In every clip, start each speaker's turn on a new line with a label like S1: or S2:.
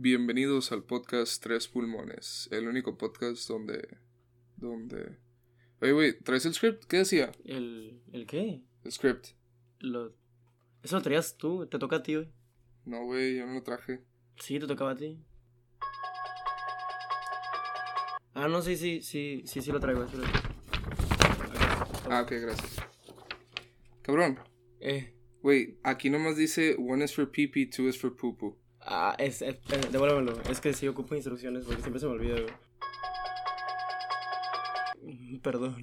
S1: Bienvenidos al podcast Tres Pulmones, el único podcast donde... donde... Oye, güey, ¿traes el script? ¿Qué decía?
S2: ¿El, ¿El qué?
S1: El script.
S2: Lo... Eso lo traías tú, te toca a ti, güey.
S1: No, güey, yo no lo traje.
S2: Sí, te tocaba a ti. Ah, no, sí, sí, sí, sí, sí lo traigo. sí lo traigo.
S1: Ah, ok, gracias. Cabrón,
S2: Eh,
S1: güey, aquí nomás dice one is for pee pee, two is for poo poo.
S2: Ah, es, es, eh. Es que sí ocupo instrucciones porque siempre se me olvida, Perdón.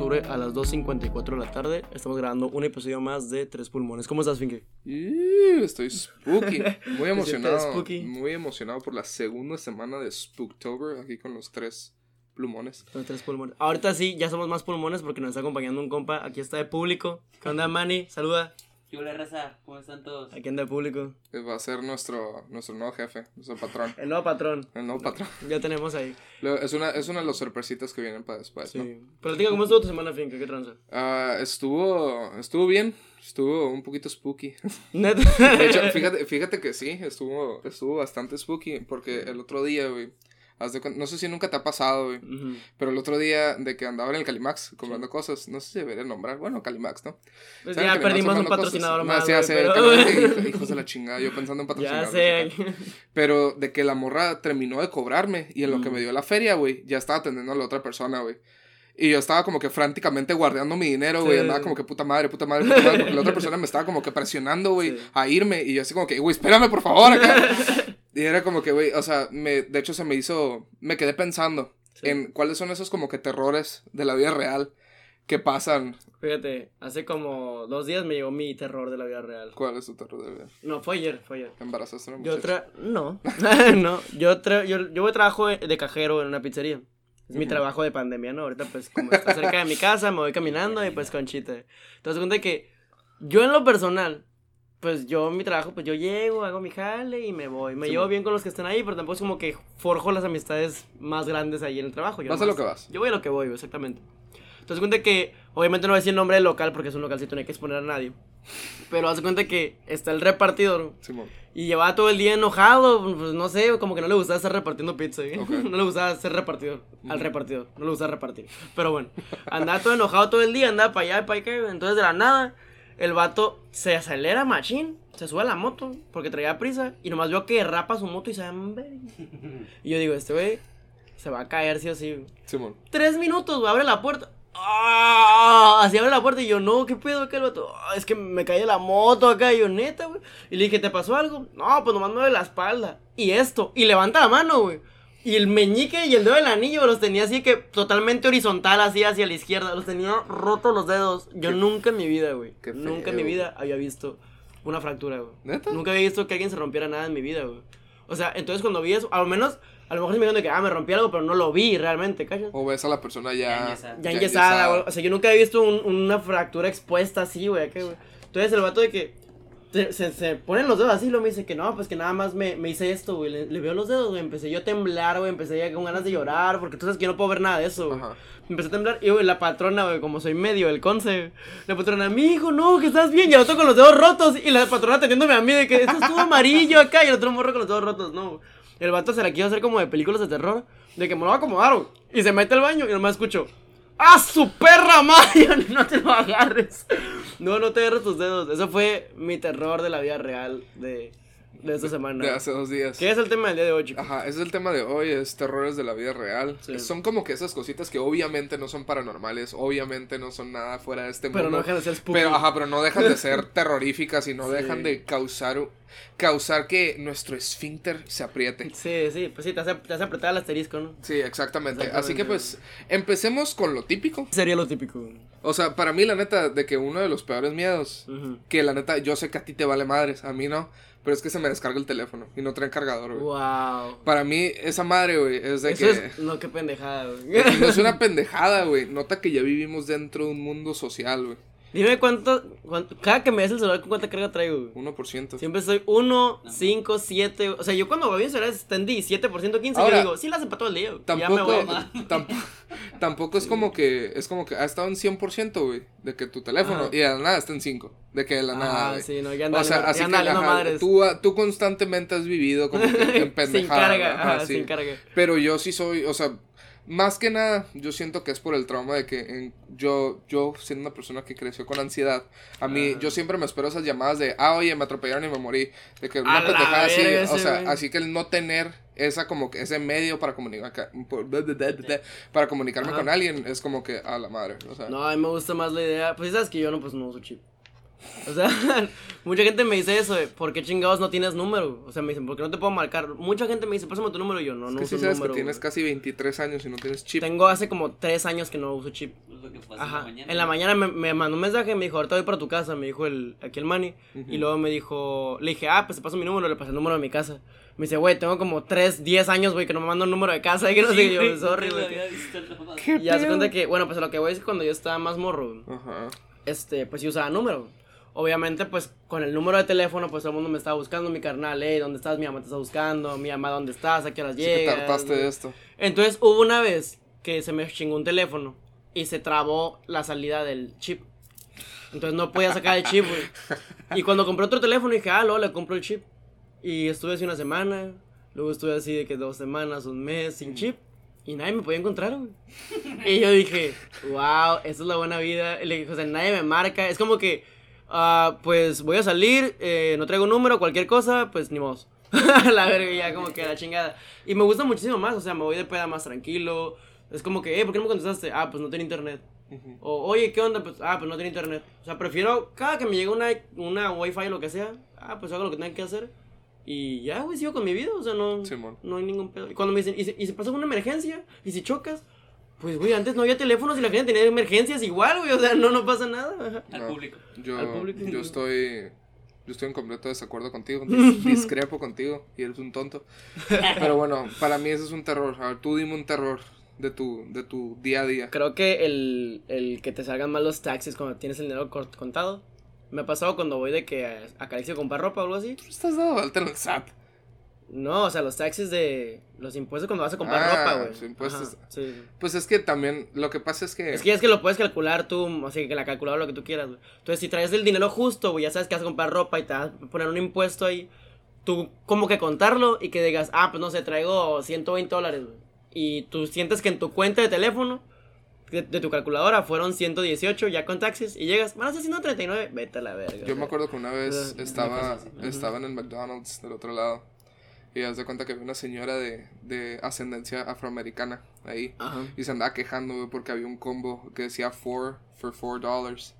S2: Octubre a las 2.54 de la tarde. Estamos grabando un episodio más de Tres Pulmones. ¿Cómo estás, Finke?
S1: Ih, Estoy spooky. Muy emocionado.
S2: spooky?
S1: Muy emocionado por la segunda semana de Spooktober aquí con los tres plumones.
S2: Los tres pulmones. Ahorita sí, ya somos más pulmones porque nos está acompañando un compa. Aquí está de público. ¿Qué onda, Manny? Saluda.
S3: ¿Qué hola, raza? ¿Cómo están todos?
S2: Aquí anda de público.
S1: Que Va a ser nuestro, nuestro nuevo jefe, nuestro patrón.
S2: El nuevo patrón.
S1: El nuevo patrón.
S2: Ya tenemos ahí.
S1: Lo- Es una, es una de las sorpresitas que vienen para después, ¿no?
S2: Sí. Pero diga, ¿cómo estuvo tu semana, Finke? ¿Qué tranza?
S1: Ah, estuvo, estuvo bien, estuvo un poquito spooky.
S2: Neta.
S1: De hecho, fíjate, fíjate que sí, estuvo, estuvo bastante spooky, porque el otro día, güey, no sé si nunca te ha pasado, güey,
S2: Ujú.
S1: pero el otro día de que andaba en el Calimax comprando cosas, no sé si debería nombrar, bueno, Calimax, ¿no?
S2: Pues
S1: ¿Saben
S2: ya
S1: Calimax
S2: perdimos un patrocinador
S1: No,
S2: más.
S1: sí, ya
S2: güey,
S1: sé,
S2: pero-
S1: Calimax, hijos de la chingada, yo pensando en
S2: Ya
S1: patrocinadores.
S2: sé.
S1: Pero de que la morra terminó de cobrarme y en lo que me dio la feria, güey, ya estaba atendiendo a la otra persona, güey. Y yo estaba como que franticamente guardando mi dinero, güey.
S2: Sí.
S1: Andaba como que puta madre, puta madre, puta madre. Porque la otra persona me estaba como que presionando, güey,
S2: Sí.
S1: a irme. Y yo así como que, güey, espérame, por favor, acá. y era como que, güey, o sea, me, de hecho se me hizo, me quedé pensando
S2: Sí.
S1: en cuáles son esos como que terrores de la vida real que pasan.
S2: Fíjate, hace como dos días me llegó mi terror de la vida real.
S1: ¿Cuál es tu terror de la vida?
S2: No, fue ayer, fue ayer.
S1: ¿Embarazaste a una
S2: Yo tra... No, no. Yo, tra... yo, yo trabajo de, cajero en una pizzería. Es mi trabajo de pandemia, ¿no? Ahorita, pues, como está cerca de mi casa, me voy caminando y, pues, con chiste. Entonces, cuenta que yo, en lo personal, pues, yo, mi trabajo, pues, yo llego, hago mi jale y me voy. Me
S1: Sí,
S2: llevo bien con los que están ahí, pero tampoco es como que forjo las amistades más grandes ahí en el trabajo. Yo
S1: Vas a
S2: nomás-
S1: lo que vas.
S2: Yo voy a lo que voy, exactamente. Entonces, cuenta que, obviamente, no voy a decir el nombre del local porque es un localcito, no hay que exponer a nadie. Pero haz cuenta que está el repartidor
S1: Simón.
S2: y llevaba todo el día enojado, pues no sé, como que no le gustaba estar repartiendo pizza, ¿eh?
S1: Ok.
S2: No le gustaba ser repartidor, al repartidor, no le gustaba repartir. Pero bueno, andaba todo enojado todo el día, andaba para allá y para acá, entonces de la nada, el vato se acelera machín, se sube a la moto, porque traía prisa, y nomás veo que rapa su moto y se. Y yo digo, este güey se va a caer sí o sí.
S1: Simón.
S2: Tres minutos, güey, abre la puerta. ¡Ah! Así abre la puerta y yo, no, ¿qué pedo acá el vato? "Ah, es que me caí de la moto acá, y yo, neta, güey. Y le dije, ¿te pasó algo? No, pues nomás me duele la espalda. Y esto, y levanta la mano, güey. Y el meñique y el dedo del anillo los tenía así que totalmente horizontal, así hacia la izquierda. Los tenía rotos los dedos. Yo
S1: Qué-
S2: en mi vida, güey. Nunca en mi vida había visto una fractura, güey.
S1: ¿Neta?
S2: Nunca había visto que alguien se rompiera nada en mi vida, güey. O sea, entonces cuando vi eso, a lo menos, a lo mejor se me dijeron de que, ah, me rompí algo, pero no lo vi realmente, ¿cachas?
S1: O ves a la persona
S3: Ya
S1: ya...
S3: enyesada.
S2: Güey. O sea, yo nunca había visto un- una fractura expuesta así, güey. Entonces el vato de que se, se, se ponen los dedos así, lo me dice que no, pues que nada más me, me hice esto, güey. Le, le veo los dedos, güey. Empecé yo a temblar, güey. Empecé ya con ganas de llorar, porque tú sabes que yo no puedo ver nada de eso, güey.
S1: Ajá.
S2: Empecé a temblar y, güey, la patrona, güey, como soy medio el conce, la patrona, mi hijo, no, que estás bien. Y el otro con los dedos rotos. Y la patrona teniéndome a mí de que esto es todo amarillo acá. Y el otro morro con los dedos rotos, no. güey. El vato se la quiso hacer como de películas de terror, de que me lo va a acomodar, güey. Y se mete al baño y nomás escucho. ¡Ah, su perra Mario! No te lo agarres. No, no te agarres tus dedos. Eso fue mi terror de la vida real de, de esta semana.
S1: De hace dos días.
S2: ¿Qué es el tema del día de hoy, chicos?
S1: Ajá, ese es el tema de hoy, es terrores de la vida real.
S2: Sí.
S1: Son como que esas cositas que obviamente no son paranormales, obviamente no son nada fuera de este
S2: Pero no
S1: mundo.
S2: dejan de ser spooky.
S1: Pero, ajá, pero no dejan de ser terroríficas y no
S2: Sí.
S1: dejan de causar, causar que nuestro esfínter se apriete.
S2: Sí, sí, pues sí, te hace, te hace apretar el asterisco, ¿no?
S1: Sí, exactamente.
S2: Exactamente.
S1: Así que pues, empecemos con lo típico.
S2: Sería lo típico.
S1: O sea, para mí la neta, de que uno de los peores miedos, que la neta, yo sé que a ti te vale madres, a mí no, pero es que se me descarga el teléfono y no trae cargador, güey.
S2: Wow.
S1: Para mí, esa madre, güey, es de
S2: Eso
S1: que...
S2: es. No, qué pendejada, güey.
S1: No es una pendejada, güey. Nota que ya vivimos dentro de un mundo social, güey.
S2: Dime cuánto, cuánto- Cada que me des el celular, ¿con cuánta carga traigo? güey?
S1: 1%.
S2: Siempre soy 1, 5, 7. O sea, yo cuando voy a celular extendí 7%, 15.
S1: Ahora,
S2: yo digo, sí la hace para todo el día. güey, y ya me
S1: Tampoco,
S2: voy.
S1: tampoco, tampoco es como que, es como que ha estado en 100%, güey, de que tu teléfono,
S2: Ajá.
S1: y de la nada está en 5, de que de la nada,
S2: Ah,
S1: güey.
S2: sí, no, ya anda
S1: O sea,
S2: valiendo-
S1: así
S2: ya
S1: que
S2: anda
S1: ajá,
S2: madres.
S1: tú, ah, tú constantemente has vivido como que en
S2: sin
S1: pendejada.
S2: carga,
S1: ajá,
S2: ajá,
S1: sí.
S2: sin carga.
S1: Pero yo sí soy, o sea, más que nada, yo siento que es por el trauma de que en- yo, yo siendo una persona que creció con ansiedad, a mí,
S2: Ah.
S1: yo siempre me espero esas llamadas de, ah, oye, me atropellaron y me morí, de que una pendejada así, o sea, así que el no tener esa como que ese medio para comunicar, para comunicarme
S2: Ajá.
S1: con alguien es como que a la madre, o sea.
S2: No, a mí me gusta más la idea. Pues sabes que yo no, pues no uso chip. O sea, mucha gente me dice eso, ¿por qué chingados no tienes número? O sea, me dicen, ¿por qué no te puedo marcar? Mucha gente me dice, pásame tu número y yo, no,
S1: es
S2: no
S1: que
S2: uso
S1: sí sabes
S2: número.
S1: que tienes
S2: güey.
S1: casi 23 años y no tienes chip.
S2: Tengo hace como tres años que no uso chip.
S3: Es lo que pasa
S2: Ajá.
S3: en la mañana.
S2: En la mañana me, me mandó un mensaje, me dijo, ahorita voy para tu casa, me dijo el, aquí el Manny. Y luego me dijo, le dije, ah, pues te paso mi número, le pasé el número de mi casa. Me dice, güey, tengo como 3, 10 años, güey, que no me manda un número de casa. Y que no sé,
S3: Sí,
S2: y yo,
S3: güey,
S2: sorry, güey.
S3: había visto, no mames.
S1: ¿Qué
S2: Y ya se cuenta que, bueno, pues lo que voy es que cuando yo estaba más morro,
S1: Ajá.
S2: este, pues yo usaba número. Obviamente, pues con el número de teléfono, pues todo el mundo me estaba buscando, mi carnal, hey, ¿dónde estás? Mi mamá te está buscando, mi mamá, ¿dónde estás? ¿A qué horas
S1: Sí que te
S2: llegas?
S1: hartaste de esto.
S2: Entonces hubo una vez que se me chingó un teléfono y se trabó la salida del chip. Entonces no podía sacar el chip, güey. Y cuando compré otro teléfono dije, ah, luego le compro el chip. Y estuve así una semana, luego estuve así de que dos semanas, un mes sin chip. Y nadie me podía encontrar, güey. Y yo dije, wow, esa es la buena vida. Y le dije, o sea, nadie me marca. Es como que, ah, pues voy a salir, eh, no traigo número, cualquier cosa, pues ni modo. la verga, ya como que la chingada. Y me gusta muchísimo más, o sea, me voy de peda más tranquilo. Es como que, eh, ¿por qué no me contestaste? Ah, pues no tengo internet. O, oye, ¿qué onda? Pues, ah, pues no tengo internet. O sea, prefiero, cada que me llegue una, una wifi o lo que sea, ah, pues hago lo que tenga que hacer. Y ya, güey, sigo con mi vida, o sea, no, no hay ningún pedo. Y cuando me dicen, ¿y si, y si pasa una emergencia? ¿Y si chocas? Pues, güey, antes no había teléfonos y la gente tenía emergencias igual, güey, o sea, no, no pasa nada.
S3: Al
S1: No.
S3: público.
S1: Yo,
S2: Al público.
S1: yo estoy. Yo estoy en completo desacuerdo contigo. dis- discrepo contigo. Y eres un tonto. Pero bueno, para mí ese es un terror. A ver, tú dime un terror de tu, de tu día a día.
S2: Creo que el, el que te salgan mal los taxis cuando tienes el dinero cort- contado. Me ha pasado cuando voy de que a, a Calixto a comprar ropa o algo así.
S1: ¿Tú estás dado alta en el SAT?
S2: No, o sea, los taxis de. Los impuestos cuando vas a comprar
S1: Ah,
S2: ropa, güey.
S1: los impuestos.
S2: Ajá, sí, sí.
S1: Pues es que también. Lo que pasa es que.
S2: Es que es que lo puedes calcular tú, así que la calculadora lo que tú quieras, güey. Entonces, si traes el dinero justo, güey, ya sabes que vas a comprar ropa y te vas a poner un impuesto ahí, tú como que contarlo y que digas, ah, pues no sé, traigo 120 dólares, güey. Y tú sientes que en tu cuenta de teléfono, de, de tu calculadora, fueron 118 ya con taxis y llegas, van a ser 139, vete a la verga.
S1: Yo
S2: o
S1: me
S2: sea.
S1: acuerdo que una vez estaba, estaba en el McDonald's del otro lado. Y haz de cuenta que había una señora de, de ascendencia afroamericana ahí.
S2: Ajá.
S1: Y se andaba quejando, güey, porque había un combo que decía 4 for 4 dollars.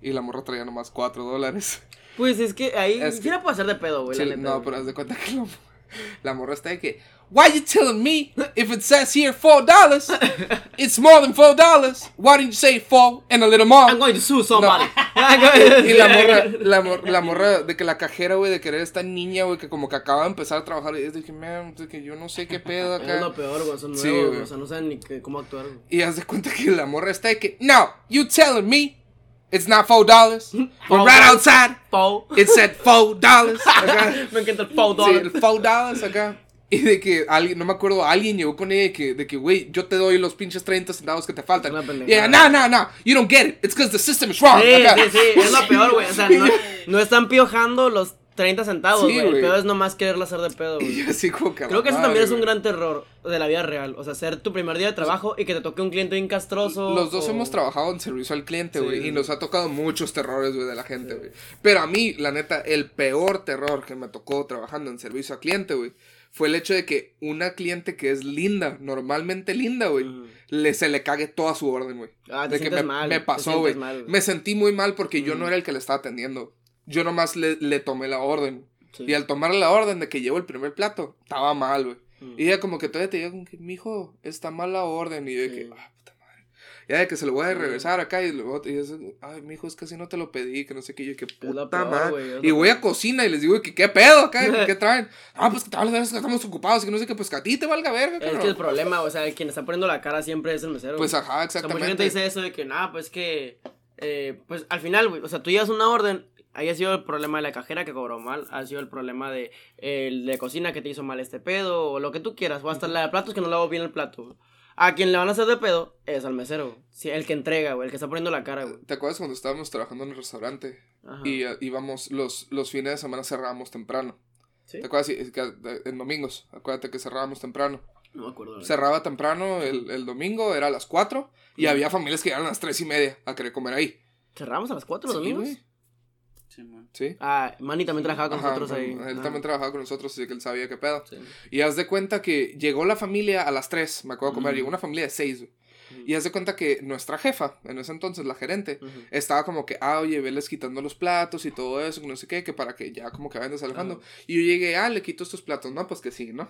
S1: Y la morra traía nomás 4 dólares.
S2: Pues es que ahí
S1: Es
S2: sí
S1: que-
S2: la puedo hacer de pedo, güey.
S1: Sí, no, pero haz de cuenta que la, la morra está de que, Why you telling me if it says here 4 dollars, it's more than 4 dollars? Why didn't you say 4 and a little more?
S2: I'm going to sue somebody.
S1: Y la morra, la, mor- la morra de que la cajera, güey, de querer esta niña, güey, que como que acaba de empezar a trabajar. Y es que, man, de que yo no sé qué pedo
S2: Es
S1: acá.
S2: lo peor, güey, son nuevos,
S1: Sí,
S2: güey, o sea, no saben ni qué- cómo actuar, güey.
S1: Y haz de cuenta que la morra está de que, no, you telling me it's not 4 dollars. We're
S2: Four
S1: right
S2: dollars.
S1: outside.
S2: Pau.
S1: It said 4 dollars.
S2: Me encanta el Pau
S1: Sí,
S2: dólar.
S1: el 4 dollars acá. Y de que alguien, no me acuerdo, alguien llegó con ella de que, de que, güey, yo te doy los pinches 30 centavos que te faltan. Y ella, no, no, no, you don't get it. It's because the system is wrong.
S2: Sí,
S1: acá.
S2: sí, sí, es lo peor, güey. O sea, no, no están piojando los 30 centavos,
S1: Sí,
S2: güey. el
S1: güey.
S2: peor es nomás quererla hacer de pedo, güey.
S1: yo así como que a la
S2: Creo que eso también es un gran terror de la vida real. O sea, ser tu primer día de trabajo y que te toque un cliente bien castroso.
S1: Los dos
S2: o-
S1: hemos trabajado en servicio al cliente,
S2: Sí,
S1: güey,
S2: sí.
S1: y nos ha tocado muchos terrores, güey, de la gente, güey. Pero a mí, la neta, el peor terror que me tocó trabajando en servicio al cliente, güey, fue el hecho de que una cliente que es linda, normalmente linda, güey, le, se le cague toda su orden, güey.
S2: Ah,
S1: de que me,
S2: mal,
S1: me pasó, güey. Me sentí muy mal porque yo no era el que le estaba atendiendo. Yo nomás le, le tomé la orden.
S2: Sí.
S1: Y al tomar la orden de que llevo el primer plato, estaba mal, güey.
S2: Mm.
S1: Y ella como que todavía te que, mijo, está mal la orden. Y yo de que, ah. Ya de que se lo voy a regresar acá y luego, y es, ay, mijo, es que así no te lo pedí, que no sé qué. Yo,
S2: lo
S1: puta
S2: peor,
S1: madre.
S2: es
S1: y
S2: lo
S1: voy a cocina y les digo, que qué pedo acá, ¿qué traen? Ah, pues que estamos ocupados y que no sé qué, pues que a ti te valga verga,
S2: Es que el problema, o sea, quien está poniendo la cara siempre es el mesero.
S1: Pues ajá,
S2: O sea,
S1: exactamente.
S2: gente dice eso de que, nada, pues que eh, pues al final, güey, o sea, tú llevas una orden, haya sido el problema de la cajera que cobró mal, ha sido el problema de el de cocina que te hizo mal este pedo, o lo que tú quieras, o hasta la de platos que no lavó bien el plato. A quien le van a hacer de pedo es al mesero. Sí, el que entrega, güey, el que está poniendo la cara, güey.
S1: ¿Te acuerdas cuando estábamos trabajando en el restaurante?
S2: Ajá.
S1: Y eh, íbamos, los, los fines de semana cerrábamos temprano.
S2: ¿Sí?
S1: ¿Te acuerdas? Sí, que, en domingos, acuérdate que cerrábamos temprano.
S2: No me acuerdo.
S1: Cerraba temprano el, el domingo, era a las 4. Y había familias que llegaban a las 3 y media a querer comer ahí.
S2: ¿Cerramos a las 4 los domingos?
S1: güey.
S3: Sí, man.
S1: Sí.
S2: Ah, Manny también trabajaba con
S1: Ajá,
S2: nosotros ahí.
S1: Él
S2: Ajá.
S1: también trabajaba con nosotros, así que él sabía qué pedo.
S2: Sí.
S1: Y haz de cuenta que llegó la familia a las 3, me acuerdo de comer, llegó una familia de 6.
S2: Ujú.
S1: Y haz de cuenta que nuestra jefa, en ese entonces la gerente, estaba como que, ah, oye, veles quitando los platos y todo eso, que no sé qué, que para que ya como que vayan desalejando.
S2: Ajá.
S1: Y yo llegué, ah, le quito estos platos, no, pues que sí, ¿no?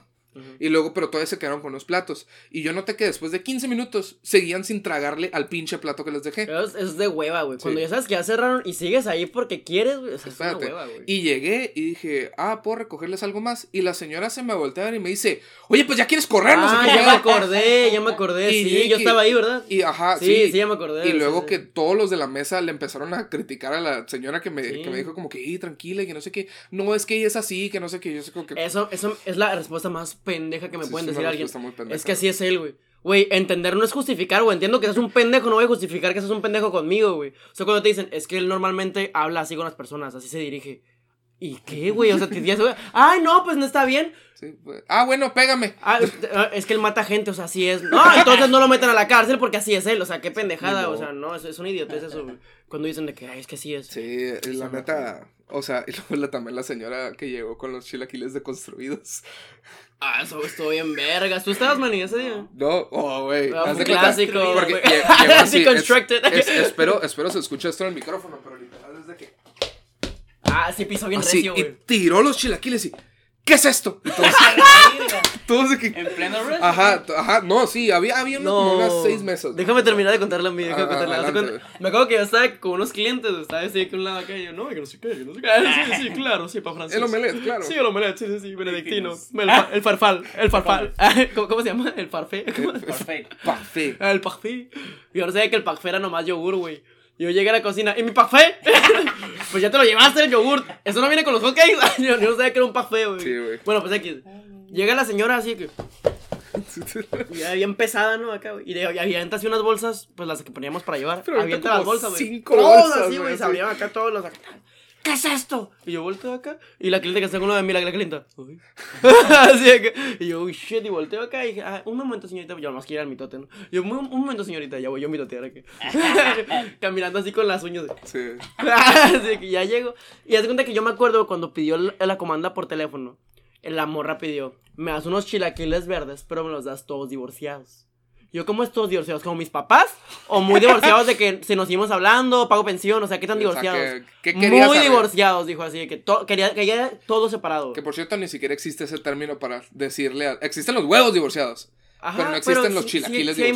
S1: Y luego, pero todavía se quedaron con los platos. Y yo noté que después de 15 minutos seguían sin tragarle al pinche plato que les dejé.
S2: Pero es, es de hueva, güey. Cuando ya sabes que ya cerraron y sigues ahí porque quieres, güey. O sea, es una hueva, güey.
S1: Y llegué y dije, ah, ¿puedo recogerles algo más? Y la señora se me voltea y me dice, oye, pues ya quieres correr, no sé
S2: Ah,
S1: qué
S2: ya me
S1: pedo".
S2: acordé, ya me acordé.
S1: Y
S2: Sí, yo
S1: que-
S2: estaba ahí, ¿verdad?
S1: Y ajá,
S2: Sí,
S1: sí.
S2: sí, ya me acordé.
S1: Y luego
S2: sí.
S1: que todos los de la mesa le empezaron a criticar a la señora que me, que me dijo como que, "Ey, tranquila, y que no sé qué. No, es que ella es así, que no sé qué. Yo sé como que...
S2: Eso, eso es la respuesta más pendeja que me
S1: Sí,
S2: pueden decir alguien. Es que así es él, güey. Güey, entender no es justificar, güey. Entiendo que seas un pendejo, no voy a justificar que seas un pendejo conmigo, güey. O sea, cuando te dicen, es que él normalmente habla así con las personas, así se dirige. ¿Y qué, güey? O sea, te dices, ay, no, pues no está bien.
S1: Sí, pues, ah, bueno, pégame.
S2: Ah, es que él mata gente, o sea, así es. No, entonces no lo metan a la cárcel porque así es él. O sea, qué pendejada. O sea, no, es, es un idiotez eso, güey. Cuando dicen de que, ay, es que así es.
S1: Sí, la neta... O sea, y luego la- también la señora que llegó con los chilaquiles deconstruidos.
S2: Ah, eso estuvo bien vergas. ¿Tú estabas, Manny, ese día?
S1: No, oh, güey. Haz
S2: un clásico,
S1: Porque llegó así. es- es- espero, espero se escuche esto en el micrófono, pero literal es de que...
S2: Ah, sí pisó bien
S1: Así,
S2: recio,
S1: y
S2: güey.
S1: tiró los chilaquiles y... ¿Qué es esto? Y todos, todos de que...
S3: En pleno rush.
S1: Ajá, ajá, no, sí, había, había unos- como unas seis mesas.
S2: Déjame terminar de contarle a mí. Déjame
S1: Ah, adelante,
S2: Me acuerdo que yo estaba con unos clientes. Estaba así que un lado acá. Y yo, no, que no sé qué, que no sé qué. Ah, Sí, sí, claro, sí, para francés.
S1: El omelette, claro.
S2: Sí, el omelette, sí, sí, sí, benedictino. El, fa- el farfal, el farfal. ¿Cómo, cómo se llama? El parfait.
S3: Perfecto.
S1: Parfait.
S2: Ah, el parfait. Y ahora sabía que el parfait era nomás yogur, güey. Yo llegué a la cocina, ¿y mi parfait? pues ya te lo llevaste el yogur. Eso no viene con los hotcakes. yo, yo no sabía que era un parfait, güey.
S1: Sí, güey.
S2: Bueno, pues aquí. Llega la señora así que. Ya bien pesada, ¿no? Acá, güey. Y, de, y avienta así unas bolsas, pues las que poníamos para llevar.
S1: Pero
S2: avienta
S1: avienta como
S2: las bolsas, güey.
S1: cinco
S2: Todas
S1: bolsas,
S2: así,
S1: güey,
S2: güey. Se
S1: así.
S2: abrían acá todos los. ¿Qué es esto? Y yo volteo acá. Y la cliente que está con uno de mí, la, la clienta. "Uy". así que. Y yo, uy, shit. Y volteo acá y dije, ah, un momento, señorita. Yo nomás quiero ir al mitote, ¿no? Y yo, un, un momento, señorita. Ya voy yo a mitotear aquí. Caminando así con las uñas. de-
S1: Sí.
S2: Así que ya llego. Y haz de cuenta que yo me acuerdo cuando pidió la, la comanda por teléfono. La morra pidió, me das unos chilaquiles verdes, pero me los das todos divorciados. Yo, ¿cómo es todos divorciados? ¿Como mis papás? ¿O muy divorciados de que se nos seguimos hablando, pago pensión? O sea, ¿qué tan
S1: O sea,
S2: divorciados?
S1: ¿qué- qué querías
S2: muy
S1: saber?
S2: divorciados, dijo así, que to- quería, quería todo separado.
S1: Que por cierto, ni siquiera existe ese término para decirle a... Existen los huevos divorciados.
S2: Ajá,
S1: pero no existen los
S2: sí-
S1: chilaquiles
S2: sí, sí hay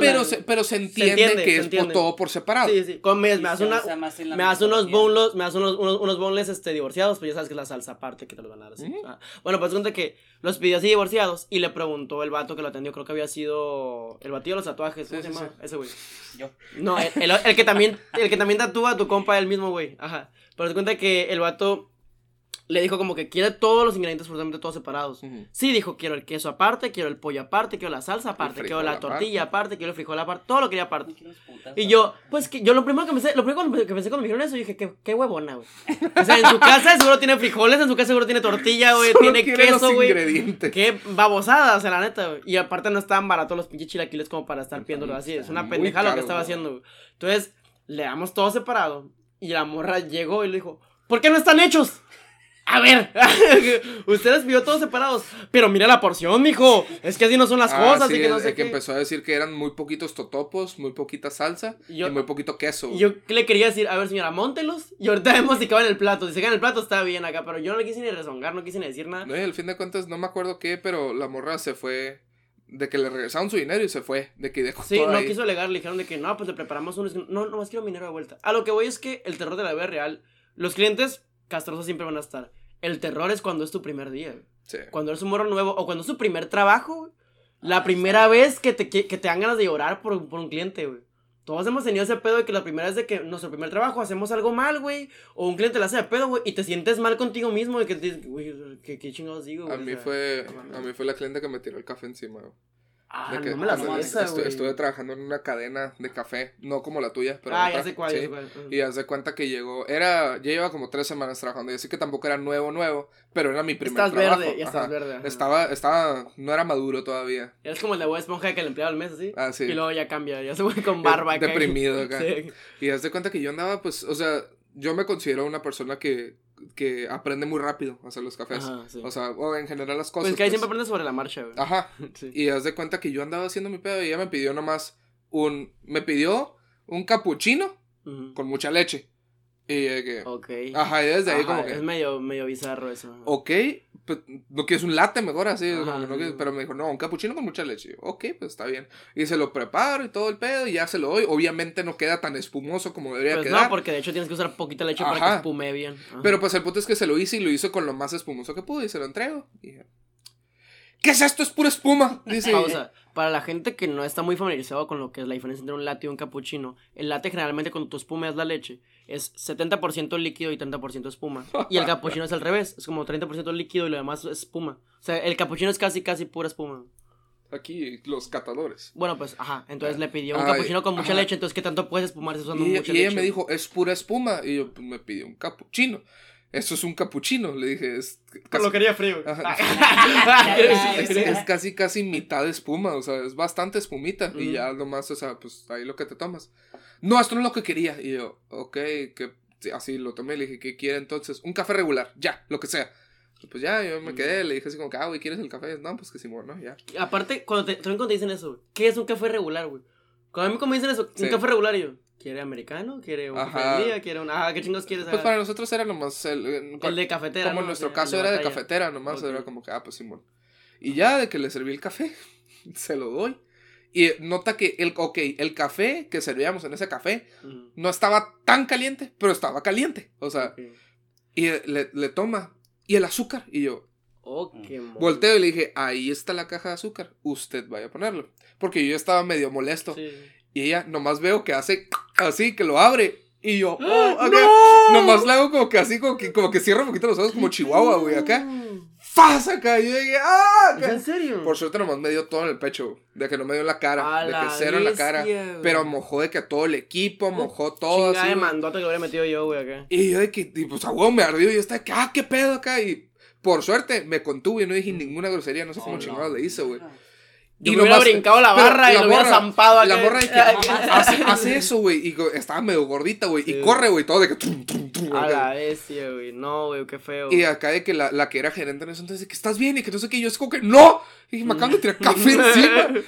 S1: pero, se, pero se entiende,
S2: entiende,
S1: que
S2: se
S1: es todo por separado.
S2: Sí, sí. Con, me, me una, das unos boneless, me das unos, unos, unos boneless, este, divorciados, pues ya sabes que es la salsa aparte que te los van a dar así. Ah, Bueno, pues cuenta que los pidió así divorciados y le preguntó el vato que lo atendió, creo que había sido el batido de los tatuajes, ¿cómo
S1: Sí,
S2: se
S1: sí,
S2: llama? Ese güey.
S3: Yo.
S2: No, el, el- el que también, el que también tatúa a tu compa, el mismo güey. Ajá. Pero se cuenta que el vato le dijo como que quiere todos los ingredientes absolutamente todos separados.
S1: Ujú.
S2: Sí, dijo, quiero el queso aparte, quiero el pollo aparte, quiero la salsa aparte, quiero la
S1: aparte.
S2: tortilla aparte, quiero el frijol aparte, todo lo quería aparte. Y yo, pues que yo lo primero que pensé, lo primero que pensé cuando me dijeron eso, yo dije, qué, qué huevona, güey. O sea, en su casa seguro tiene frijoles, en su casa seguro tiene tortilla, güey,
S1: Solo
S2: tiene queso, güey.
S1: ingredientes.
S2: Qué babosada, o sea, la neta, güey. Y aparte no estaban baratos los pinches chilaquiles como para estar pidiéndolo así. Es una pendejada lo que estaba
S1: güey.
S2: haciendo, güey. Entonces, le damos todo separado. Y la morra llegó y le dijo, ¿por qué no están hechos? A ver, ustedes pidió todos separados. Pero mira la porción, mijo. Es que así no son las
S1: Ah,
S2: cosas
S1: sí,
S2: y que no sé
S1: que
S2: qué.
S1: empezó a decir que eran muy poquitos totopos, muy poquita salsa
S2: Y
S1: muy poquito queso.
S2: Yo ¿qué le quería decir, a ver señora, móntelos. Y ahorita vemos si cabe en el plato. Si se cae en el plato está bien acá. Pero yo no le quise ni rezongar, no quise ni decir nada.
S1: No, y al fin de cuentas no me acuerdo qué, pero la morra se fue de que le regresaron su dinero y se fue, de que dejó
S2: Sí,
S1: todo
S2: no
S1: ahí.
S2: quiso alegar, le dijeron de que no, pues le preparamos uno. No, no más quiero mi dinero de vuelta. A lo que voy es que el terror de la vida real, los clientes castrosos siempre van a estar. El terror es cuando es tu primer día.
S1: Sí.
S2: cuando eres un morro nuevo o cuando es tu primer trabajo. La primera vez que te, que, que te dan ganas de llorar por, por un cliente, güey. Todos hemos tenido ese pedo de que la primera vez de que nuestro primer trabajo hacemos algo mal, güey. O un cliente le hace de pedo, güey. Y te sientes mal contigo mismo. De que te güey, ¿qué, qué chingados digo,
S1: A
S2: güey?
S1: mí
S2: O sea,
S1: fue, a mí fue la cliente que me tiró el café encima. güey.
S2: Ah,
S1: De que
S2: no me la
S1: cuando
S2: sé esa,
S1: estu-
S2: güey.
S1: Estuve trabajando en una cadena de café, no como la tuya, pero
S2: Ah, ya sé cuál,
S1: sí.
S2: ya sé cuál.
S1: Y haz de cuenta que llegó, era, ya lleva como tres semanas trabajando, y así que tampoco era nuevo, nuevo, pero era mi primer
S2: Estás
S1: trabajo.
S2: verde, ya estás verde. ajá.
S1: Estaba, estaba, no era maduro todavía.
S2: Es como el de Bob Esponja que el empleado del mes, así.
S1: Ah, sí.
S2: Y luego ya cambia, ya se vuelve con barba acá.
S1: Deprimido acá.
S2: Sí.
S1: Y haz de cuenta que yo andaba, pues, o sea, yo me considero una persona que, que aprende muy rápido a hacer los cafés.
S2: Ajá, sí.
S1: O sea, o en general las cosas.
S2: Pues que ahí
S1: pues.
S2: siempre aprendes sobre la marcha, güey.
S1: Ajá.
S2: Sí.
S1: Y haz de cuenta que yo andaba haciendo mi pedo y ella me pidió nomás un, me pidió un capuchino con mucha leche. Y de que,
S2: Ok.
S1: ajá, y desde ahí como que,
S2: Es medio, medio bizarro eso.
S1: ok, pues, no quieres un latte mejor así,
S2: Ajá,
S1: no quieres- pero me dijo, no, un capuchino con mucha leche. Yo, ok, pues está bien. Y se lo preparo y todo el pedo y ya se lo doy. Obviamente no queda tan espumoso como debería
S2: Pues
S1: quedar.
S2: no, porque de hecho tienes que usar poquita leche para que espume bien.
S1: Pero pues el punto es que se lo hice y lo hice con lo más espumoso que pude y se lo entrego. Y ¿qué es esto? Es pura espuma. Dice.
S2: Pausa. Para la gente que no está muy familiarizado con lo que es la diferencia entre un latte y un cappuccino, el latte generalmente cuando tú espumeas la leche es 70% líquido y 30% espuma. Y el cappuccino es al revés, es como 30% líquido y lo demás es espuma. O sea, el cappuccino es casi, casi pura espuma.
S1: Aquí los catadores.
S2: Bueno, pues, ajá. Entonces le pidió un
S1: Ay,
S2: cappuccino con mucha
S1: ajá.
S2: leche, entonces, ¿qué tanto puedes espumar si usando
S1: Y,
S2: mucha
S1: y ella
S2: leche?
S1: me dijo, es pura espuma. Y yo pues, me pidió un capuchino. Eso es un capuchino. Le dije, es casi,
S2: Lo quería frío.
S1: Es, casi, casi mitad de espuma. O sea, es bastante espumita. Y ya nomás, o sea, pues ahí lo que te tomas. No, esto no es lo que quería. Y yo, ok, que sí, así lo tomé. Le dije, ¿qué quiere entonces? Un café regular, ya, lo que sea. Pues ya, yo me quedé, le dije así como que, ah, güey, ¿quieres el café? No, pues que sí, bueno, ya.
S2: Y Aparte, cuando te, también cuando te dicen eso, ¿qué es un café regular, güey? Cuando a mí me dicen eso,
S1: Sí.
S2: un café regular, y yo, ¿quiere americano? ¿Quiere un café
S1: Ajá.
S2: del día? ¿Quiere un, ajá, qué chingos quieres?
S1: Pues
S2: Ah,
S1: para nosotros era nomás el, el-
S2: el de cafetera,
S1: como
S2: ¿no?
S1: en nuestro caso era de cafetera nomás, era como que, ah, pues Simón. Y ya de que le serví el café, se lo doy. Y nota que el, ok, el café que servíamos en ese café no estaba tan caliente, pero estaba caliente. O sea, y le, le toma, y el azúcar, y yo
S2: Oh, qué mono.
S1: volteo y le dije, ahí está la caja de azúcar, usted vaya a ponerlo. Porque yo ya estaba medio molesto.
S2: Sí.
S1: Y ella nomás veo que hace así, que lo abre. Y yo, oh,
S2: ¡Ah!
S1: acá.
S2: ¡No!
S1: Nomás le hago como que así, como que, como que cierra un poquito los ojos, como chihuahua, güey, acá. ¡Faz! Acá. Y yo dije, ¡ah!
S2: ¿Es
S1: acá.
S2: en serio?
S1: Por suerte nomás me dio todo en el pecho, de que no me dio en la cara,
S2: A
S1: de que
S2: la
S1: cero en la cara.
S2: güey.
S1: Pero mojó de que todo el equipo, mojó todo
S2: Chingada
S1: así.
S2: de que hubiera metido yo, güey, acá.
S1: Y yo de que, y pues a huevo me ardió y yo estaba de que, ah, qué pedo acá. Y por suerte me contuve y no dije ninguna grosería, no sé cómo
S3: Oh,
S1: chingados
S3: no.
S1: le hice, güey.
S2: Yo me hubiera brincado la barra y lo hubiera zampado acá.
S1: La morra de que hace, hace eso, güey. Y estaba medio gordita, güey.
S2: Sí.
S1: Y corre, güey. Todo de que. tum, tum, tum,
S2: A la bestia, güey. No, güey, qué feo.
S1: Y acá de que la, la que era gerente en eso entonces, que estás bien y que no sé qué. Y yo es como que no. Y dije, me acaban de tirar café encima.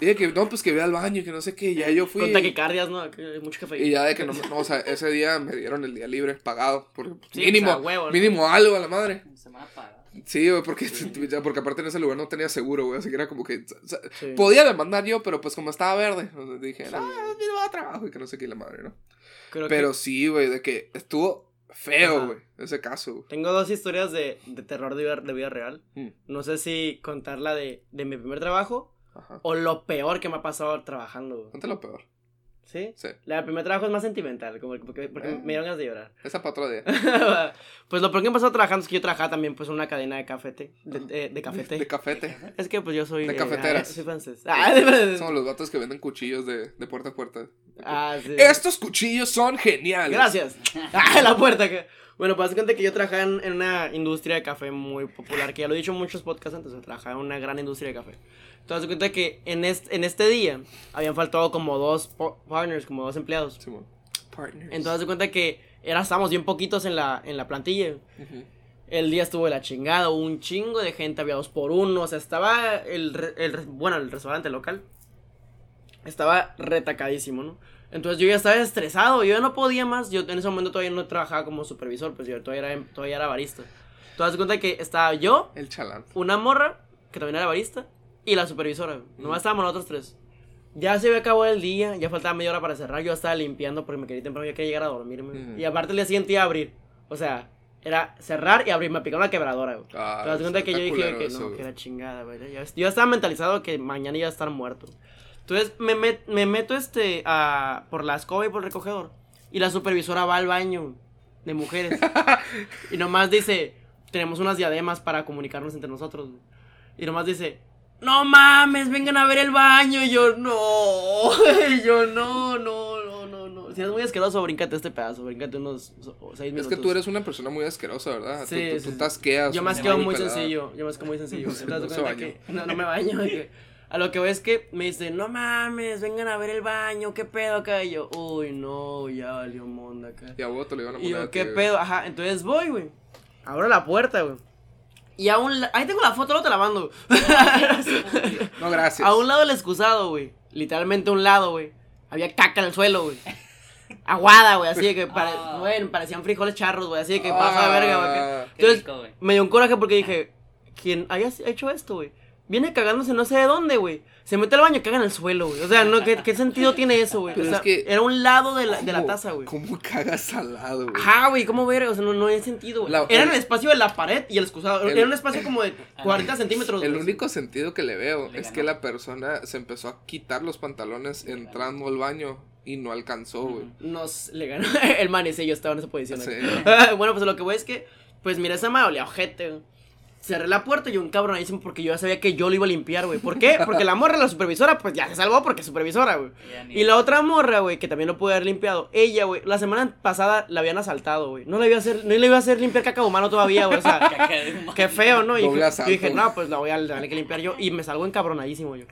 S1: Y de que no, pues que ve al baño y que no sé qué. Y ya yo fui.
S2: Con taquicardias, ¿no? Que hay mucho café.
S1: Y ya de que no, no, o sea, ese día me dieron el día libre pagado. Porque
S2: Sí,
S1: mínimo,
S2: pues, huevo, ¿no?
S1: mínimo algo a la madre.
S3: Semana pagada.
S1: Sí, güey, porque, porque aparte en ese lugar no tenía seguro, güey. Así que era como que. o sea,
S2: Sí.
S1: Podía demandar yo, pero pues como estaba verde. dije,
S2: Sí.
S1: ah, mira, va a trabajo y que no sé qué la madre, ¿no?
S2: Creo que
S1: Pero sí, güey, de que estuvo feo, güey, ese caso.
S2: Tengo dos historias de, de terror de vida, de vida real.
S1: Mm.
S2: No sé si contar la de, de mi primer trabajo
S1: Ajá.
S2: o lo peor que me ha pasado trabajando. güey.
S1: Ponte lo peor.
S2: ¿Sí?
S1: Sí.
S2: La del primer trabajo es más sentimental, como porque, porque me dieron ganas de llorar.
S1: Esa para otro día.
S2: pues lo peor que me pasado trabajando es que yo trabajaba también pues en una cadena de cafete. De, de, de cafete.
S1: De cafete.
S2: Es que pues yo soy...
S1: De
S2: eh,
S1: cafeteras.
S2: ah, soy francés. Ah, de.
S1: Son los vatos que venden cuchillos de, de puerta a puerta.
S2: Ah, sí.
S1: Estos cuchillos son geniales.
S2: Gracias. Ah, la puerta que. Bueno, pues cuenta que yo trabajaba en, en una industria de café muy popular, que ya lo he dicho en muchos podcasts antes, trabajaba en una gran industria de café. Entonces, cuenta que en este, en este día habían faltado como dos partners, como dos empleados.
S1: Simón. Partners.
S2: Entonces, se cuenta que era, estábamos bien poquitos en la, en la plantilla.
S1: Ujú.
S2: El día estuvo de la chingada, hubo un chingo de gente, había dos por uno, o sea, estaba el, el bueno, el restaurante local. Estaba retacadísimo, ¿no? Entonces yo ya estaba estresado, yo ya no podía más, yo en ese momento todavía no trabajaba como supervisor, pues yo todavía era, todavía era barista. Entonces cuenta que estaba yo,
S1: El chalán.
S2: una morra, que también era barista, y la supervisora. Nomás estábamos nosotros tres. Ya se había acabado el día, ya faltaba media hora para cerrar, yo estaba limpiando porque me quería temprano, yo quería llegar a dormirme. Y aparte el día siguiente iba a abrir. O sea, era cerrar y abrir, me picaron la quebradora, güey.
S1: Ah,
S2: Pero cuenta
S1: está
S2: que yo dije que
S1: eso,
S2: no,
S1: güey.
S2: que era chingada, güey. Yo, yo estaba mentalizado que mañana iba a estar muerto. Entonces me, met- me meto este a, por la escoba y por el recogedor. Y la supervisora va al baño de mujeres. y nomás dice, tenemos unas diademas para comunicarnos entre nosotros. güey". Y nomás dice, no mames, vengan a ver el baño. Y yo, no. y yo, no, no, no, no, no. Si eres muy asqueroso, bríncate este pedazo, bríncate unos seis
S1: Es
S2: minutos.
S1: que tú eres una persona muy asquerosa, ¿verdad?
S2: Sí,
S1: tú,
S2: sí,
S1: tú
S2: sí.
S1: te asqueas.
S2: Yo me asqueo
S1: muy pelada.
S2: sencillo. Yo me asqueo muy sencillo.
S1: No no se
S2: cuenta
S1: bañó.
S2: que- no, no me baño. que- a lo que voy es que me dice, no mames, vengan a ver el baño, qué pedo acá. Y yo, uy, no, ya valió monda acá.
S1: Y a vos te lo iban a
S2: Y
S1: poner.
S2: yo,
S1: a ti,
S2: qué pedo, ajá. Entonces voy, güey. Abro la puerta, güey. Y a un Ahí tengo la foto, no te la mando.
S1: No, gracias.
S2: A un lado del excusado, güey. Literalmente a un lado, güey. Había caca en el suelo, güey. Aguada, güey. Así de que pare-
S3: Ah.
S2: bueno, parecían frijoles charros, güey. Así de que pasa de verga, güey.
S1: Ah.
S2: Entonces,
S3: rico, güey.
S2: me dio un coraje porque dije, quien haya hecho esto, güey, viene cagándose no sé de dónde, güey. Se mete al baño y caga en el suelo, güey. O sea, no, ¿qué, qué sentido tiene eso, güey? O sea,
S1: es que-
S2: era un lado de la, de la
S1: ¿Cómo-
S2: taza, güey.
S1: ¿Cómo cagas al lado, güey?
S2: Ajá, güey, ¿cómo ver? O sea, no, no hay sentido, güey. Era en
S1: el-
S2: el espacio de la pared y el excusado.
S1: el-
S2: Era un espacio como de 40 centímetros.
S1: El único sentido que le veo
S3: Le
S1: es
S3: ganó.
S1: que la persona se empezó a quitar los pantalones entrando al baño y no alcanzó, güey.
S2: Nos le ganó. El manecillo estaba en esa posición.
S1: Sí.
S2: bueno, pues lo que voy es que, pues mira, esa madre olía ojete, güey. Cerré la puerta y un cabronadísimo porque yo ya sabía que yo lo iba a limpiar, güey. ¿Por qué? Porque la morra, la supervisora, pues ya se salvó porque es supervisora, güey. Y la otra morra, güey, que también lo pude haber limpiado. Ella, güey, la semana pasada la habían asaltado, güey. No le iba a hacer, no le iba a hacer limpiar caca humano todavía, güey. O sea, qué feo, ¿no? Y yo dije, no, pues la voy a tener que limpiar yo. Y me salgo encabronadísimo yo.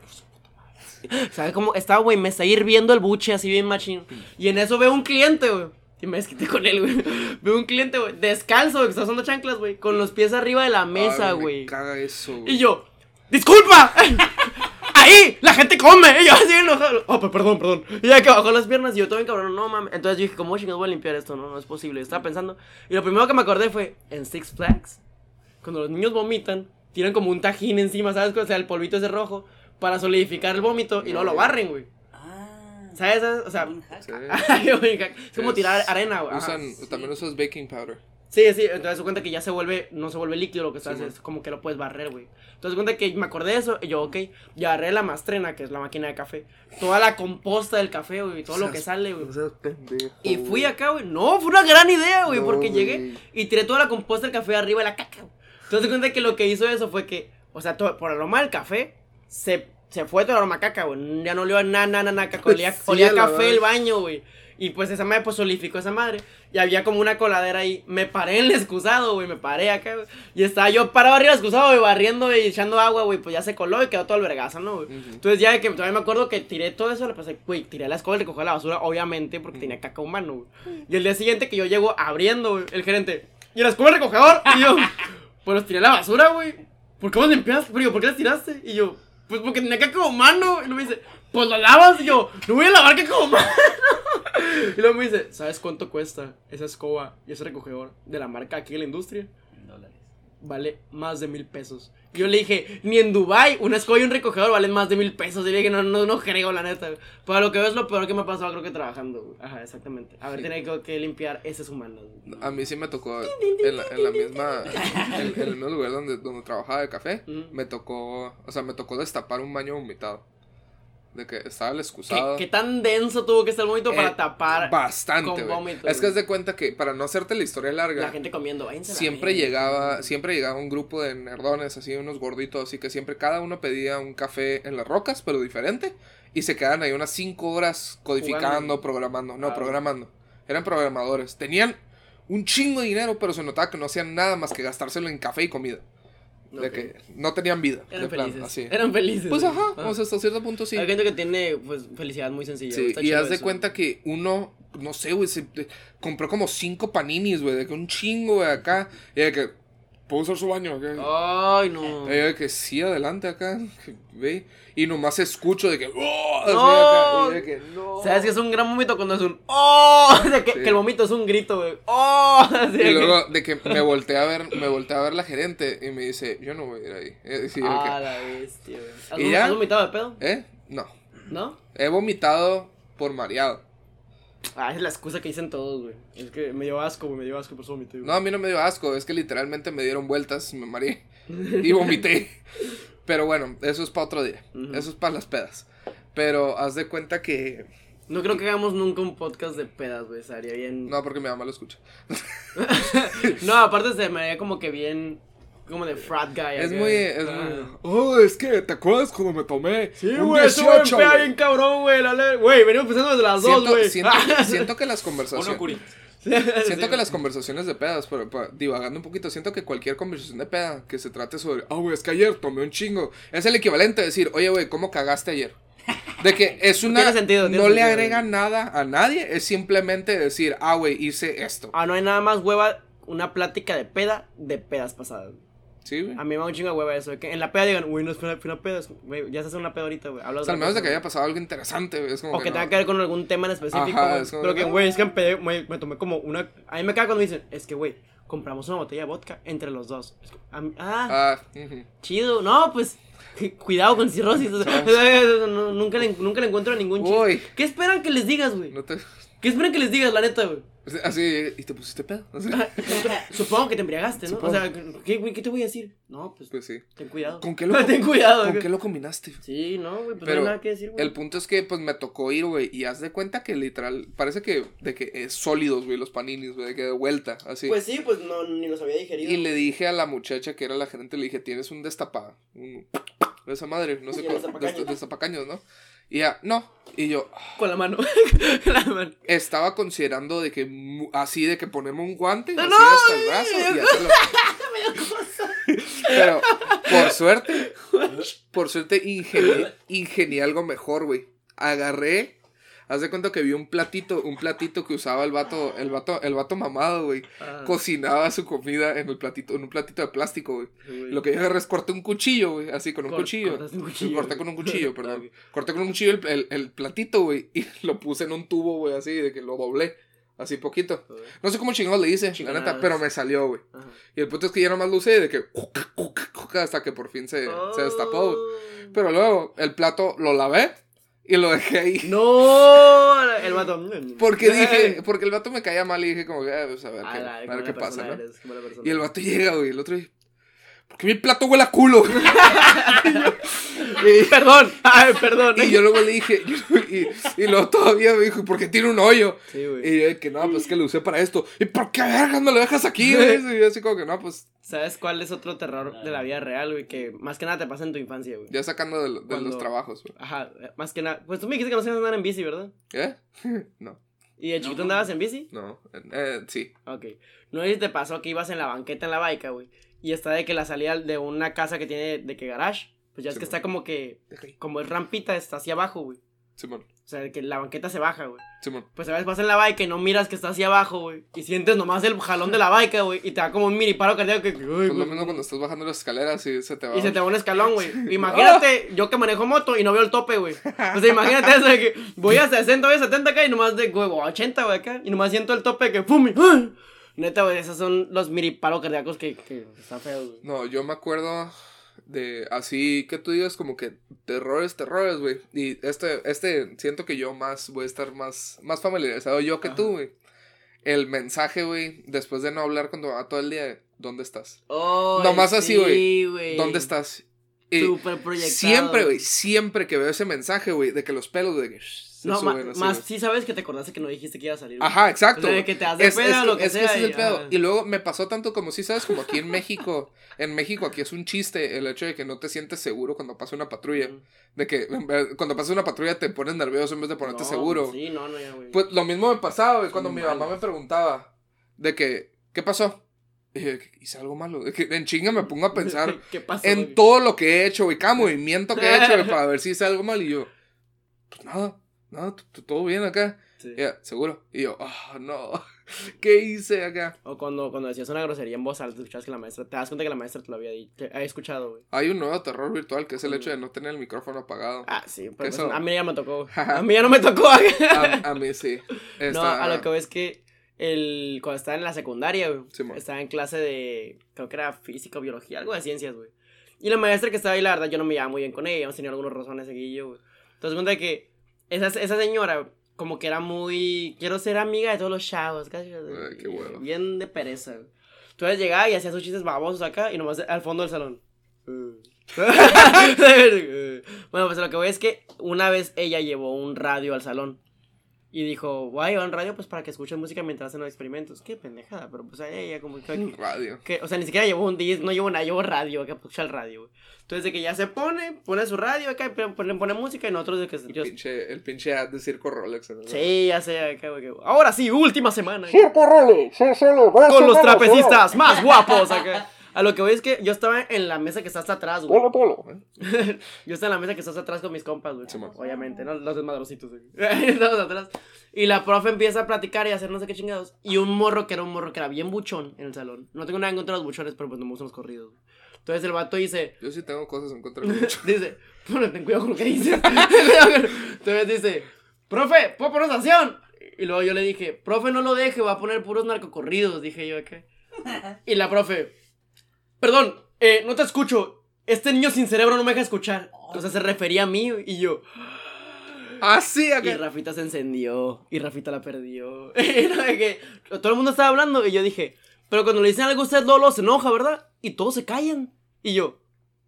S2: ¿Sabes cómo? Estaba, güey, me está hirviendo el buche así bien machín. Y en eso veo un cliente, güey. Y me desquité con él, güey. Veo un cliente, güey, descalzo, güey, que está usando chanclas, güey. Con los pies arriba de la mesa,
S1: Ay, me
S2: güey.
S1: caga eso, güey.
S2: Y yo, ¡disculpa! ¡Ahí! ¡La gente come! Y yo así enojado. Oh, perdón, perdón. Y ya que bajó las piernas y yo todo bien cabrón, no mames. Entonces yo dije, ¿cómo chingados voy a limpiar esto? No, no es posible. Estaba pensando. Y lo primero que me acordé fue, en Six Flags, cuando los niños vomitan, tiran como un tajín encima, ¿sabes? O sea, el polvito ese rojo, para solidificar el vómito y luego lo barren, güey. ¿Sabes? O sea.
S1: Sí.
S2: Es como tirar arena, güey.
S1: Usan, También usas baking powder.
S2: Sí, sí, entonces se cuenta que ya se vuelve, no se vuelve líquido lo que estás,
S1: Sí,
S2: es como que lo puedes barrer, güey. Entonces se cuenta que me acordé de eso y yo, ok, y agarré la mastrena, que es la máquina de café, toda la composta del café, güey, todo lo que sale, güey.
S1: Seas pendejo,
S2: Y fui acá, güey, no, fue una gran idea, güey,
S1: No,
S2: porque
S1: güey.
S2: llegué y tiré toda la composta del café arriba de la caca, güey. Entonces se cuenta que lo que hizo eso fue que, o sea, todo, por el aroma del café, se, se fue todo el aroma a caca, güey, ya no olía nada, nada, nada, caca, olía,
S1: Sí,
S2: olía
S1: a la
S2: café el baño, güey. Y pues esa madre pues solidificó esa madre. Y había como una coladera ahí. Me paré en el excusado, güey. Me paré acá, güey. Y estaba yo parado arriba del excusado, güey, barriendo y echando agua, güey. Pues ya se coló y quedó todo el vergazo, ¿no, güey? Entonces ya de que todavía me acuerdo que tiré todo eso, le pasé, güey, tiré la escoba y recogí la basura, obviamente, porque tenía caca humano, güey. Y el día siguiente que yo llego abriendo, güey, el gerente, ¿y la escoba el recogedor? Y yo, pues los tiré a la basura, güey. ¿Por qué los limpiaste? Pero yo, ¿por qué las tiraste? Y yo, pues porque tenía caca humano. Y luego me dice, pues lo lavas. Y yo, no voy a lavar caca humano. Y luego me dice, ¿sabes cuánto cuesta esa escoba y ese recogedor de la marca aquí en la industria? Vale más de mil pesos. Yo le dije, ni en Dubai una escoba y un recogedor valen más de mil pesos. Y le dije, no, no, no creo, la neta. Para lo que veo es lo peor que me ha pasado, creo que trabajando. güey. Ajá, exactamente. A ver,
S1: Sí.
S2: tenía que, que limpiar ese humano. güey.
S1: A mí sí me tocó en la, en la misma, en, en el mismo lugar donde, donde trabajaba de café, me tocó, o sea, me tocó destapar un baño vomitado. De que estaba el
S2: ¿Qué,
S1: excusado.
S2: qué tan denso tuvo que estar el vómito
S1: Eh,
S2: para tapar
S1: Bastante,
S2: con vómito,
S1: Es que haz de cuenta que, para no hacerte la historia larga,
S2: la gente comiendo? Váyanse
S1: siempre llegaba, siempre llegaba un grupo de nerdones, así, unos gorditos, así que siempre cada uno pedía un café en las rocas, pero diferente, y se quedaban ahí unas 5 horas codificando,
S2: Jugando.
S1: programando, no, programando. Eran programadores. Tenían un chingo de dinero, pero se notaba que no hacían nada más que gastárselo en café y comida. De que no tenían vida. de
S2: Eran
S1: plan,
S2: felices.
S1: así.
S2: Eran felices.
S1: Pues ajá,
S2: Ah.
S1: o sea, hasta cierto punto sí.
S2: Hay gente que tiene, pues, felicidad muy sencilla.
S1: Sí, y haz de
S2: eso.
S1: cuenta que uno, no sé, güey, se eh, compró como cinco paninis, güey, de que un chingo, güey, acá. Y de que, ¿puedo usar su baño? acá?
S2: Ay, no.
S1: Y de que sí, adelante acá, ve. Y nomás escucho de que, ¡oh!
S2: No.
S1: acá, de que, no.
S2: ¿Sabes que es un gran vómito cuando es un ¡Oh! De que,
S1: Sí.
S2: que el vómito es un grito, güey. ¡Oh! Así de
S1: Y
S2: que-
S1: luego de que me volteé a ver, me volteé a ver la gerente y me dice, yo no voy a ir ahí. Sí,
S2: Ah, la bestia, güey. ¿Has,
S1: ¿Y ya?
S2: ¿Has vomitado de pedo?
S1: ¿Eh? No.
S2: ¿No?
S1: He vomitado por mareado.
S2: Ah, es la excusa que dicen todos, güey. Es que me dio asco, güey. Me dio asco, por eso vomité, güey.
S1: No, a mí no me dio asco, es que literalmente me dieron vueltas, me mareé y vomité. Pero bueno, eso es para otro día. Eso es para las pedas. Pero haz de cuenta que.
S2: No creo que hagamos nunca un podcast de pedas, güey. Estaría bien.
S1: No, porque mi mamá lo escucha.
S2: No, aparte se me haría como que bien. Como de frat guy.
S1: Es muy. Es muy. Oh, es que te acuerdas cuando me tomé.
S2: Sí, güey,
S1: 18,
S2: pega
S1: güey?
S2: bien cabrón, güey. Güey, venimos pensando desde las dos, güey.
S1: siento, siento que las
S3: Uno
S1: conversaciones.
S3: curi.
S1: Siento que las conversaciones de pedas, pero, pero, divagando un poquito, siento que cualquier conversación de peda que se trate sobre, ah, güey, es que ayer tomé un chingo, es el equivalente a decir, oye, güey, ¿cómo cagaste ayer? De que es una.
S2: Tiene sentido, tiene
S1: no le agrega nada a nadie, es simplemente decir, ah, güey, hice esto.
S2: Ah, no hay nada más hueva. Una plática de peda de pedas pasadas.
S1: Sí, güey.
S2: A mí me da un chingo de hueva eso. Que en la peda digan, güey, no es fue una, fue una peda. Güey, ya se hace una peda ahorita, güey. Habla
S1: O sea, al menos de que haya pasado algo interesante, güey, es como
S2: O
S1: que
S2: que
S1: no.
S2: tenga que ver con algún tema en específico.
S1: Ajá,
S2: güey.
S1: es como
S2: Pero
S1: que, ah.
S2: güey, es que güey, me tomé como una. A mí me caga cuando me dicen, es que, güey, compramos una botella de vodka entre los dos. Es que, mí- ah,
S1: Ah, ujú.
S2: chido. No, pues, cuidado con cirrosis. o sea, no, nunca, le, nunca le encuentro ningún chiste.
S1: Uy,
S2: ¿Qué esperan que les digas, güey?
S1: no te.
S2: ¿Qué esperan que les digas, la neta, güey?
S1: Así, ¿y te pusiste pedo? Así,
S2: Supongo que te embriagaste, ¿no?
S1: Supongo.
S2: O sea, ¿qué, güey, ¿qué te voy a decir? No, pues,
S1: Pues sí.
S2: ten cuidado.
S1: ¿Con qué lo,
S2: Ten cuidado.
S1: ¿con qué lo combinaste?
S2: Sí, no, güey, pues
S1: Pero
S2: no hay nada que decir, güey.
S1: El punto es que, pues, me tocó ir, güey, y haz de cuenta que literal, parece que, de que es sólidos, güey, los paninis, güey, de que de vuelta, así.
S2: Pues sí, pues no, ni los había digerido.
S1: y le dije a la muchacha que era la gerente, le dije, tienes un destapado, un... de esa madre, no sé
S2: Y
S1: cómo, dest- destapacaños, ¿no? Y ya, no, y yo,
S2: Con la mano. Con la mano.
S1: estaba considerando de que, así, de que ponemos un guante,
S2: No,
S1: así hasta el brazo, y. Pero, por suerte, por suerte ingenié, ingenié algo mejor, güey. Agarré, haz de cuenta que vi un platito, un platito que usaba el vato, el vato, el vato mamado, güey.
S2: Ah,
S1: Cocinaba su comida en el platito, en un platito de plástico, güey. Lo que yo agarré es corté un cuchillo, güey, así con un
S2: Cor-
S1: cuchillo.
S2: un cuchillo,
S1: Corté con un cuchillo, perdón. Corté con un cuchillo el, el- el platito, güey, y lo puse en un tubo, güey, así, de que lo doblé, así poquito. No sé cómo chingados le hice, la
S2: Chingadas.
S1: neta, pero me salió, güey. Y el punto es que ya nomás lo usé de que hasta que por fin se, se destapó. güey.
S2: Oh.
S1: Pero luego el plato lo lavé y lo dejé ahí.
S2: No, el vato.
S1: Porque dije, porque el vato me caía mal y dije como que, ah, pues a ver qué, a ver pasa, ¿no?
S2: eres,
S1: Y el vato llega, güey, el otro porque mi plato huele a culo. y,
S2: Perdón, ay, perdón.
S1: y yo luego le dije, y, y luego todavía me dijo, porque tiene un hoyo.
S2: Sí, güey.
S1: Y yo que no, pues que lo usé para esto. ¿Y por qué vergas me lo dejas aquí, güey? Y yo así como que no, pues
S2: ¿Sabes cuál es otro terror de la vida real, güey? Que más que nada te pasa en tu infancia, güey.
S1: ya sacando de, lo- de
S2: Cuando-
S1: los trabajos, güey.
S2: Ajá, eh, más que nada. Pues tú me dijiste que no sabías andar en bici, ¿verdad?
S1: ¿Eh? No,
S2: ¿Y de chiquito andabas en bici?
S1: no, eh, sí.
S2: Ok. No sé si te pasó que ibas en la banqueta en la baica, güey. Y está de que la salida de una casa que tiene de que garage. Pues ya es
S1: Sí,
S2: que está como que. Como es rampita, está hacia abajo, güey.
S1: Simón,
S2: O sea, que la banqueta se baja, güey.
S1: Simón.
S2: Pues a veces vas en la bike y no miras que está hacia abajo, güey. Y sientes nomás el jalón de la bike, güey. Y te da como un mini paro cardíaco que.
S1: Pues lo mismo cuando estás bajando las escaleras y se te va.
S2: Y se te va un escalón, güey. Imagínate, yo que manejo moto y no veo el tope, güey. O sea, imagínate eso de que voy a 60, voy a 70 acá y nomás de, güey, o a 80, güey, acá. Y nomás siento el tope de que, ¡pum! Neta, güey, esos son los mini paros cardíacos que, que están feos, güey.
S1: No, yo me acuerdo de así que tú digas como que terrores, terrores, güey. Y este, este, siento que yo más voy a estar más, más familiarizado yo que
S2: Ajá.
S1: tú, güey. El mensaje, güey, después de no hablar con tu mamá todo el día, ¿dónde estás?
S2: Oh,
S1: Nomás así, güey.
S2: Sí.
S1: ¿Dónde estás? Y
S2: Súper proyectado.
S1: siempre, güey, siempre que veo ese mensaje, güey, de que los pelos de que se
S2: No, ma-
S1: suben así,
S2: más
S1: güey.
S2: sí sabes que te acordaste que no dijiste que iba a salir.
S1: Ajá, exacto.
S2: O sea, que te hace
S1: Es-
S2: peda lo que
S1: es
S2: sea.
S1: ese es el
S2: y-
S1: pedo. Y luego me pasó tanto como si sabes, como aquí en México, en México aquí es un chiste el hecho de que no te sientes seguro cuando pasa una patrulla. De que cuando pasa una patrulla te pones nervioso en vez de ponerte
S2: No,
S1: seguro.
S2: Sí, no, no, ya, güey.
S1: Pues lo mismo me pasaba, güey, cuando mi mamá me preguntaba de que, ¿qué pasó? Y yo, hice algo malo. En chinga me pongo a pensar
S2: ¿Qué pasó?
S1: en
S2: güey?
S1: todo lo que he hecho, güey, cada movimiento que he hecho, güey, para ver si hice algo mal. Y yo, pues nada, t- todo bien acá.
S2: Sí.
S1: Y ella, ¿seguro? Y yo, ah, no, ¿qué hice acá?
S2: O cuando, cuando decías una grosería en voz alta, escuchabas que la maestra, te das cuenta que la maestra te lo había dicho, escuchado, güey.
S1: Hay un nuevo terror virtual que es el hecho de no tener el micrófono apagado.
S2: Ah, sí, pero
S1: Eso-
S2: a mí ya me tocó. A mí ya no me tocó.
S1: A, a mí sí.
S2: no,
S1: Está-
S2: a lo que veo es que el, cuando estaba en la secundaria, güey, estaba en clase de, creo que era física o biología, algo de ciencias, güey. Y la maestra que estaba ahí, la verdad, yo no me llevaba muy bien con ella, hemos tenido algunos razones aquí yo, güey. Entonces, cuenta de que esa, esa señora, como que era muy, quiero ser amiga de todos los chavos, casi,
S1: Ay, qué hueva.
S2: bien de pereza. Entonces llegaba y hacía sus chistes babosos acá y nomás al fondo del salón. bueno, pues lo que voy es que una vez ella llevó un radio al salón. Y dijo, voy a llevar un radio pues para que escuchen música mientras hacen los experimentos. Qué pendejada, pero pues ella como que...
S1: Un radio.
S2: que- o sea, ni siquiera llevó un disco, no llevó nada, llevó radio, que escucha el radio, güey. Entonces de que ya se pone, pone su radio acá, y pone, pone música y nosotros de que...
S1: El
S2: yo-
S1: pinche, el pinche ad de Circo Rolex. ¿no?
S2: sí, ya sé, acá, güey, que- Ahora sí, última semana.
S1: Circo Rolex, sí, solo,
S2: Con los trapecistas más guapos acá. A lo que voy es que yo estaba en la mesa que está hasta atrás, güey.
S1: Polo, polo. ¿eh?
S2: Yo estaba en la mesa que estás atrás con mis compas, güey. Obviamente, ¿no? Los desmadrositos, güey. Estamos atrás. Y la profe empieza a platicar y a hacer no sé qué chingados. Y un morro que era un morro que era bien buchón en el salón. No tengo nada en contra de los buchones, pero pues no me gustan los corridos. güey. Entonces el vato dice,
S1: Yo sí tengo cosas en contra de mucho.
S2: dice, bueno, ten cuidado con lo que dices. Entonces dice, profe, ¿puedo poner estación? Y luego yo le dije, profe, no lo deje, va a poner puros narcocorridos, dije yo acá. Y la profe, perdón, eh, no te escucho. Este niño sin cerebro no me deja escuchar. O sea, se refería a mí y yo.
S1: Ah, sí,
S2: Y
S1: acá.
S2: Rafita se encendió. Y Rafita la perdió. Y que todo el mundo estaba hablando. Y yo dije, pero cuando le dicen algo a usted, Lolo se enoja, ¿verdad? Y todos se callan. Y yo,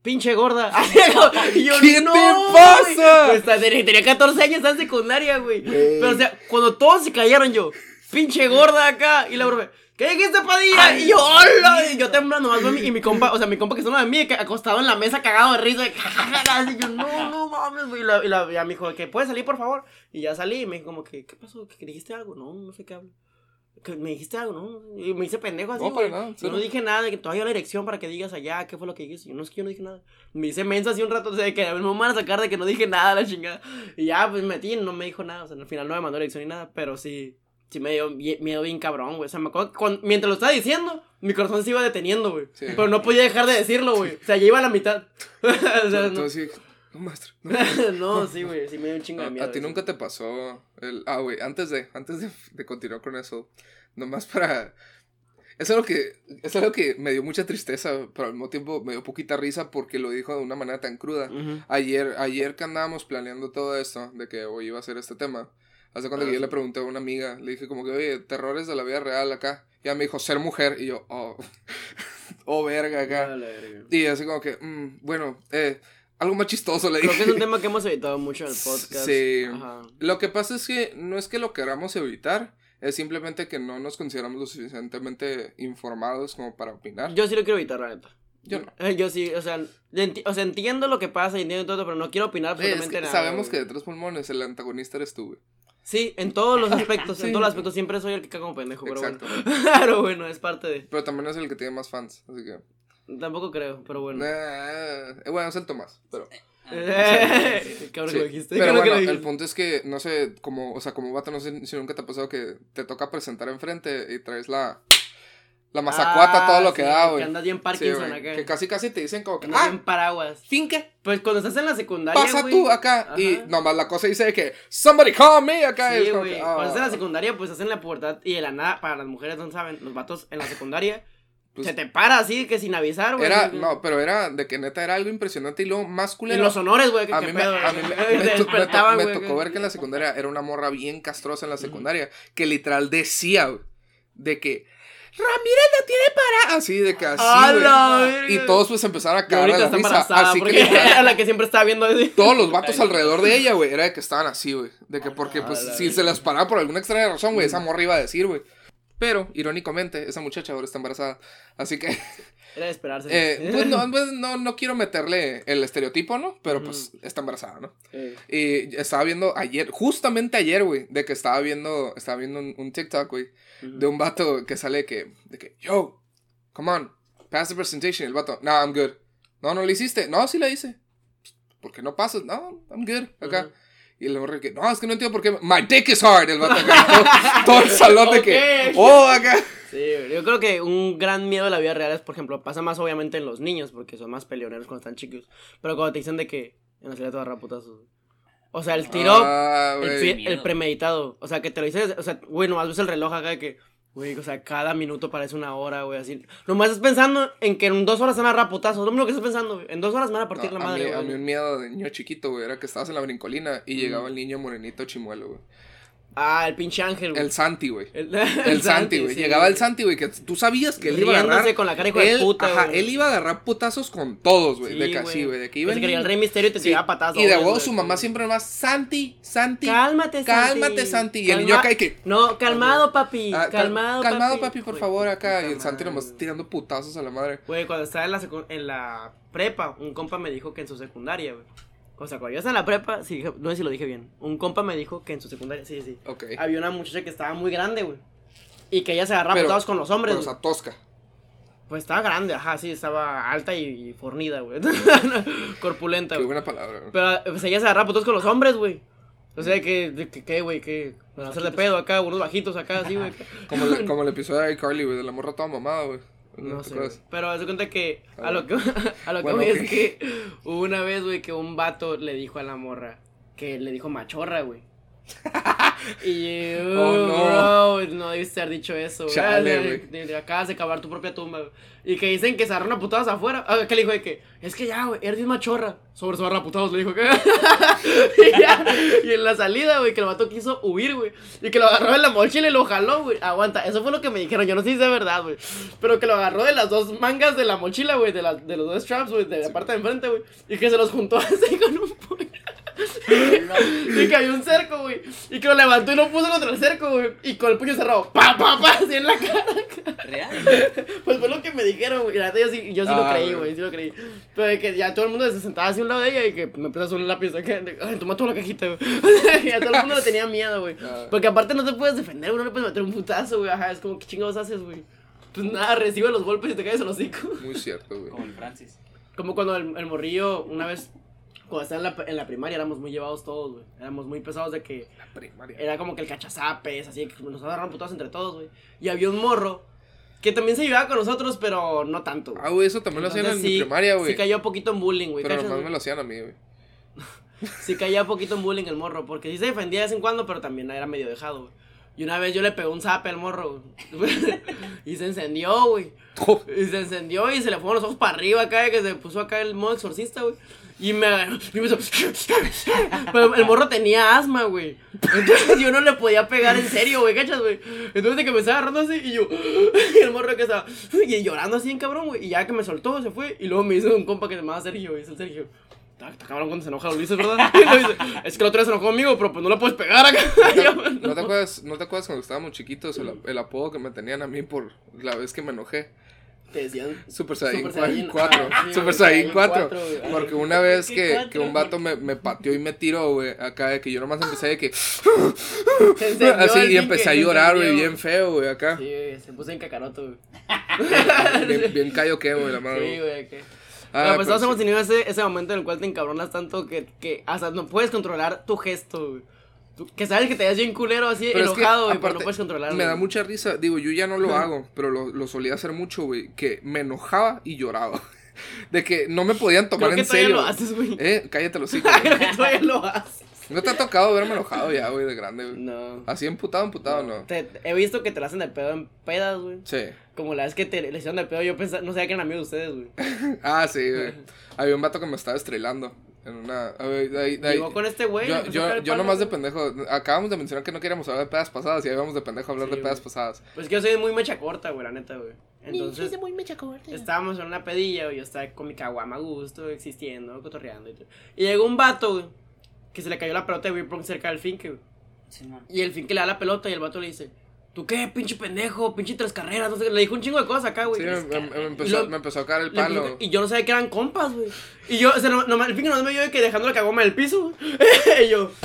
S2: pinche gorda. Y yo,
S1: ¿Qué
S2: "No,
S1: te
S2: güey".
S1: pasa?
S2: Pues, tenía, tenía 14 años, estaba en secundaria, güey. Pero, o sea, cuando todos se callaron, yo, pinche gorda acá. Y la profe, ¿qué dijiste, Padilla? Y yo, hola. Y yo temblando más. Y mi compa, o sea, mi compa que es uno de mí, que acostado en la mesa cagado de risa. Y yo, no, no mames, güey. Y la, y la, y ya me dijo, que puedes salir, por favor. Y ya salí y me dijo, como que, ¿qué pasó? ¿Que dijiste algo? No, no sé qué hablo. Que me dijiste algo, ¿no? Y me hice pendejo así,
S1: No, para nada,
S2: Yo no dije nada, que todavía la dirección para que digas allá, ¿qué fue lo que dijiste? Yo no es que yo no dije nada. Me hice mensa así un rato, o sea, que me van a sacar de que no dije nada, la chingada. Y ya, pues me metí, no me dijo nada, o sea, al final no me mandó dirección ni nada, pero sí, sí me dio miedo bien cabrón, güey. O sea, me acuerdo que cuando- mientras lo estaba diciendo, mi corazón se iba deteniendo, güey.
S1: Sí.
S2: Pero no podía dejar de decirlo, güey. O sea, ya iba a la mitad. o sea, no,
S1: Entonces, sí, no, maestro. no.
S2: no, sí, güey, sí me dio un chingo de miedo.
S1: A, a ti
S2: eso.
S1: nunca te pasó el... Ah, güey, antes de, antes de, de continuar con eso, nomás para... Es algo que, es algo que me dio mucha tristeza, pero al mismo tiempo me dio poquita risa porque lo dijo de una manera tan cruda. Ayer, ayer que andábamos planeando todo esto, de que hoy iba a ser este tema, hace cuando
S2: Ah,
S1: que yo
S2: sí.
S1: le pregunté a una amiga, le dije como que, oye, terrores de la vida real acá. Y ella me dijo, ser mujer. Y yo, oh, oh, verga acá.
S2: Verga.
S1: Y así como que, mm, bueno, eh, algo más chistoso le
S2: Creo
S1: dije.
S2: que es un tema que hemos evitado mucho en el podcast.
S1: Sí.
S2: Ajá.
S1: Lo que pasa es que no es que lo queramos evitar, es simplemente que no nos consideramos lo suficientemente informados como para opinar.
S2: Yo sí lo quiero evitar, la neta.
S1: Yo no.
S2: Yo sí, o sea, enti- o sea, entiendo lo que pasa y entiendo todo, pero no quiero opinar
S1: es
S2: absolutamente
S1: que
S2: nada.
S1: sabemos que
S2: güey.
S1: de tres pulmones el antagonista eres tú, güey.
S2: Sí, en todos los aspectos,
S1: Sí.
S2: en todos los aspectos siempre soy el que caga como pendejo, pero
S1: Exacto.
S2: bueno. Pero bueno, es parte de.
S1: Pero también es el que tiene más fans, así que...
S2: Tampoco creo, pero bueno.
S1: Eh, bueno, es el Tomás, pero...
S2: Qué cabrón
S1: Sí,
S2: que lo dijiste.
S1: Pero
S2: que
S1: bueno, el punto es que, no sé, como, o sea, como vato, no sé si nunca te ha pasado que te toca presentar enfrente y traes la, la mazacuata,
S2: Ah,
S1: todo lo que
S2: sí,
S1: da,
S2: Que
S1: güey.
S2: andas bien Parkinson acá.
S1: que casi casi te dicen como que,
S2: Andas
S1: ah,
S2: bien paraguas.
S1: finca,
S2: Pues cuando estás en la secundaria.
S1: pasa tú acá. Y
S2: Ajá.
S1: nomás la cosa dice que, somebody call me acá. y
S2: Sí, güey.
S1: que,
S2: Cuando estás en la
S1: ah,
S2: secundaria, pues hacen la pubertad y de la nada, para las mujeres no saben, los vatos en la secundaria,
S1: pues,
S2: se te para así que sin avisar, güey.
S1: Era,
S2: que-
S1: no, pero era de que neta era algo impresionante y luego más
S2: En
S1: culero.
S2: los honores, güey, que
S1: a mí, me,
S2: pedo,
S1: a mí me,
S2: güey.
S1: me
S2: Te
S1: to- me to-
S2: despertaban,
S1: me
S2: güey,
S1: tocó
S2: que-
S1: ver que en la secundaria era una morra bien castrosa en la secundaria que literal decía, güey, de que Ramírez la tiene para. Así, de que así. Y todos pues empezaron a de
S2: ahorita
S1: la
S2: está
S1: risa.
S2: embarazada
S1: Así que
S2: porque
S1: literal,
S2: era la que siempre estaba viendo así.
S1: todos los vatos alrededor de ella, güey, era de que estaban así, güey. De que porque, pues, si se las paraba por alguna extraña razón, güey, esa morra iba a decir, güey. Pero, irónicamente, esa muchacha ahora está embarazada. Así que,
S2: Era de esperarse.
S1: eh, pues, no, pues, no, no quiero meterle el estereotipo, ¿no? Pero, pues, está embarazada, ¿no?
S2: Eh,
S1: Y estaba viendo ayer, justamente ayer, güey, de que estaba viendo, estaba viendo un, un TikTok, güey, de un vato que sale de que, de que, yo, come on, pass the presentation. El vato, no, I'm good. No, no lo hiciste. No, sí la hice. ¿Por qué no pasas? No, I'm good. Acá. Y el morro que, no, es que no entiendo por qué. My dick is hard. El vato acá. todo, todo el salón de que, oh, acá.
S2: Sí, yo creo que un gran miedo de la vida real es, por ejemplo, pasa más obviamente en los niños, porque son más peleoneros cuando están chicos. Pero cuando te dicen de que en la ciudad te va a agarrar putazos. O sea, el tiro,
S1: Ah,
S2: el, premeditado. O sea, que te lo dices, o sea, güey, nomás ves el reloj acá de que, güey, o sea, cada minuto parece una hora, güey, así. Nomás estás pensando en que en dos horas se van a agarrar putazos. Lo mismo que estás pensando, güey. En dos horas me van a partir
S1: No,
S2: la
S1: a,
S2: madre,
S1: a mí un miedo de niño chiquito, güey, era que estabas en la brincolina y llegaba el niño morenito chimuelo, güey.
S2: Ah, el pinche ángel, güey.
S1: El Santi, güey.
S2: El,
S1: El Santi, güey.
S2: sí,
S1: Llegaba el Santi, güey, que tú sabías que él iba a agarrar.
S2: con la cara hijo de
S1: él,
S2: puta,
S1: Ajá, él iba a agarrar putazos con todos, güey.
S2: Sí,
S1: de casi, güey. De que iba el
S2: se quería el rey misterio y te
S1: Sí.
S2: tiraba patadas.
S1: Y de huevo su mamá siempre más, Santi, Santi.
S2: Cálmate, Santi.
S1: Cálmate, Santi. Y el niño acá y que.
S2: No, calmado, papi.
S1: Ah, cal-
S2: calmado,
S1: calmado,
S2: papi.
S1: papi, por favor, acá. Y el Santi nomás tirando putazos a la madre.
S2: Güey, cuando estaba en la, en la prepa, un compa me dijo que en su secundaria, güey. O sea, cuando yo estaba en la prepa, sí, no sé si lo dije bien. Un compa me dijo que en su secundaria, sí, sí.
S1: Ok.
S2: Había una muchacha que estaba muy grande, güey. Y que ella se agarraba putados con los hombres.
S1: Pero, o sea, tosca.
S2: Pues estaba grande, ajá, sí, estaba alta y, y fornida, güey. Corpulenta,
S1: Qué
S2: güey.
S1: buena palabra, güey.
S2: Pero pues ella se agarraba putados con los hombres, güey. O sea, que, de que, ¿qué, güey? ¿Qué? Para hacer de pedo acá, unos bajitos acá, así, güey.
S1: Como, el- como el episodio de iCarly, güey, de la morra toda mamada, güey.
S2: No
S1: ¿Te
S2: sé. Pero haz de cuenta que
S1: Ah,
S2: a lo que, a lo que voy es que hubo una vez, güey, que un vato le dijo a la morra que le dijo machorra, güey. Y yo,
S1: Oh, no.
S2: bro, no debiste haber dicho eso.
S1: Chale, güey.
S2: Acabas de cavar tu propia tumba. Y que dicen que se agarraron a putadas afuera. Ah, que le dijo de que, es que ya, güey, eres bien machorra. Sobre agarra a putados, le dijo que. y, ya, y en la salida, güey, que el vato quiso huir, güey. Y que lo agarró de la mochila y lo jaló, güey. Aguanta, eso fue lo que me dijeron. Yo no sé si es de verdad, güey. Pero que lo agarró de las dos mangas de la mochila, güey. De, la- de los dos straps, güey. De la parte de enfrente, güey. Y que se los juntó así con un puño. y que había un cerco, güey. Y que lo levantó y lo puso contra el cerco, güey. Y con el puño cerrado, pa, pa, pa, así en la cara.
S3: ¿Real?
S2: Pues fue lo que me dijeron, güey. La yo sí, yo sí lo
S1: Ah,
S2: creí,
S1: güey.
S2: Sí lo creí. Pero de que ya todo el mundo se sentaba así a un lado de ella y que me empezó a hacer un lápiz. de que, de- Ay, toma toda la cajita, güey. y a todo el mundo le tenía miedo, güey.
S1: Ah.
S2: Porque aparte no te puedes defender, güey. No le puedes meter un putazo, güey. Ajá, es como, ¿qué chingados haces, güey? Pues nada, recibe los golpes y te caes el hocico.
S1: Muy cierto, güey.
S3: Como el Francis.
S2: Como cuando el, el morrillo, una vez, cuando estaba en la, en la primaria, éramos muy llevados todos, güey. Éramos muy pesados de que
S1: La primaria.
S2: era como que el cachazapes, así que nos agarraron putados entre todos, güey. Y había un morro que también se llevaba con nosotros, pero no tanto. güey.
S1: Ah, güey, eso también lo hacían en mi primaria, güey.
S2: Sí cayó poquito en bullying, güey.
S1: Pero
S2: ¿cachas,
S1: nomás me lo hacían a mí, güey.
S2: Sí caía poquito en bullying el morro, porque sí se defendía de vez en cuando, pero también era medio dejado, güey. Y una vez yo le pegué un zape al morro, güey. y se encendió, güey. Y se encendió y se le fueron los ojos para arriba acá, que se puso acá el modo exorcista, güey. Y me agarró, y me hizo... Pero el morro tenía asma, güey. Entonces yo no le podía pegar en serio, güey, ¿cachas, güey? Entonces de que me estaba agarrando así y yo... Y el morro que estaba... Y llorando así en cabrón, güey. Y ya que me soltó, se fue. Y luego me hizo un compa que se llamaba Sergio, güey. Es el Sergio. Está, cabrón cuando se enoja lo dices, ¿verdad? Y dice, es que el otro día se enojó conmigo, pero pues no lo puedes pegar acá. Y yo,
S1: ¿No te acuerdas, ¿no te acuerdas cuando estábamos chiquitos el, el apodo que me tenían a mí por la vez que me enojé?
S2: Te decían...
S1: Super Saiyan
S2: Super Saiyan,
S1: 4.
S2: ajá, sí,
S1: Super Saiyan
S2: Saiyan
S1: 4.
S2: 4, güey.
S1: Porque una vez
S3: ¿Qué
S1: que, que un vato me, me pateó y me tiró, güey, acá de que yo nomás empecé de que. Así, y empecé a llorar, güey, bien feo, güey, acá.
S2: Sí, güey, se puso en cacaroto, güey.
S1: Bien, bien callo que, güey, la madre.
S2: Sí, güey, que...
S1: Ah,
S2: Pero pues todos hemos tenido ese, ese momento en el cual te encabronas tanto que, que hasta no puedes controlar tu gesto, güey. Que sabes que te ves bien culero así,
S1: Pero es que,
S2: enojado, güey, pero no puedes controlarlo.
S1: Me da mucha risa. Digo, yo ya no lo hago, pero lo, lo solía hacer mucho, güey. Que me enojaba y lloraba. De que no me podían tomar
S2: Creo que
S1: en
S2: todavía
S1: serio.
S2: lo haces, güey.
S1: Eh, cállate los hijos.
S2: Creo que todavía lo haces.
S1: ¿No te ha tocado verme enojado ya, güey, de grande, güey?
S2: No.
S1: Así emputado, emputado, no.
S2: Te- he visto que te la hacen de pedo en pedas, güey.
S1: Sí.
S2: Como la vez que te le hicieron de pedo, yo pensaba, no sabía que eran amigos de ustedes, güey.
S1: Ah, sí, güey. Había un vato que me estaba estrelando. En una. a ver, de ahí- de ahí-
S2: Llegó con este güey.
S1: Yo, yo, nomás de pendejo. Acabamos de mencionar que no queríamos hablar de pedas pasadas y ahí vamos de pendejo a hablar
S2: Sí,
S1: de pedas pasadas.
S2: Pues que yo soy muy mecha corta, güey, la neta, güey. Entonces,
S4: muy mecha corta.
S2: estábamos en una pedilla, güey, yo estaba con mi caguama a gusto, existiendo, cotorreando y todo. Y llegó un vato, güey, que se le cayó la pelota de pong cerca del finque, güey.
S3: Simón.
S2: Y el finque le da la pelota y el vato le dice, ¿tú qué, pinche pendejo, pinche tres carreras? No sé, qué". le dijo un chingo de cosas acá, güey.
S1: Sí, me, empezó, me empezó a caer el palo.
S2: empezó- y yo no sabía que eran compas, güey. Y yo, o sea, no, no, el finque no me dio de que dejando la cagoma en el piso, y yo...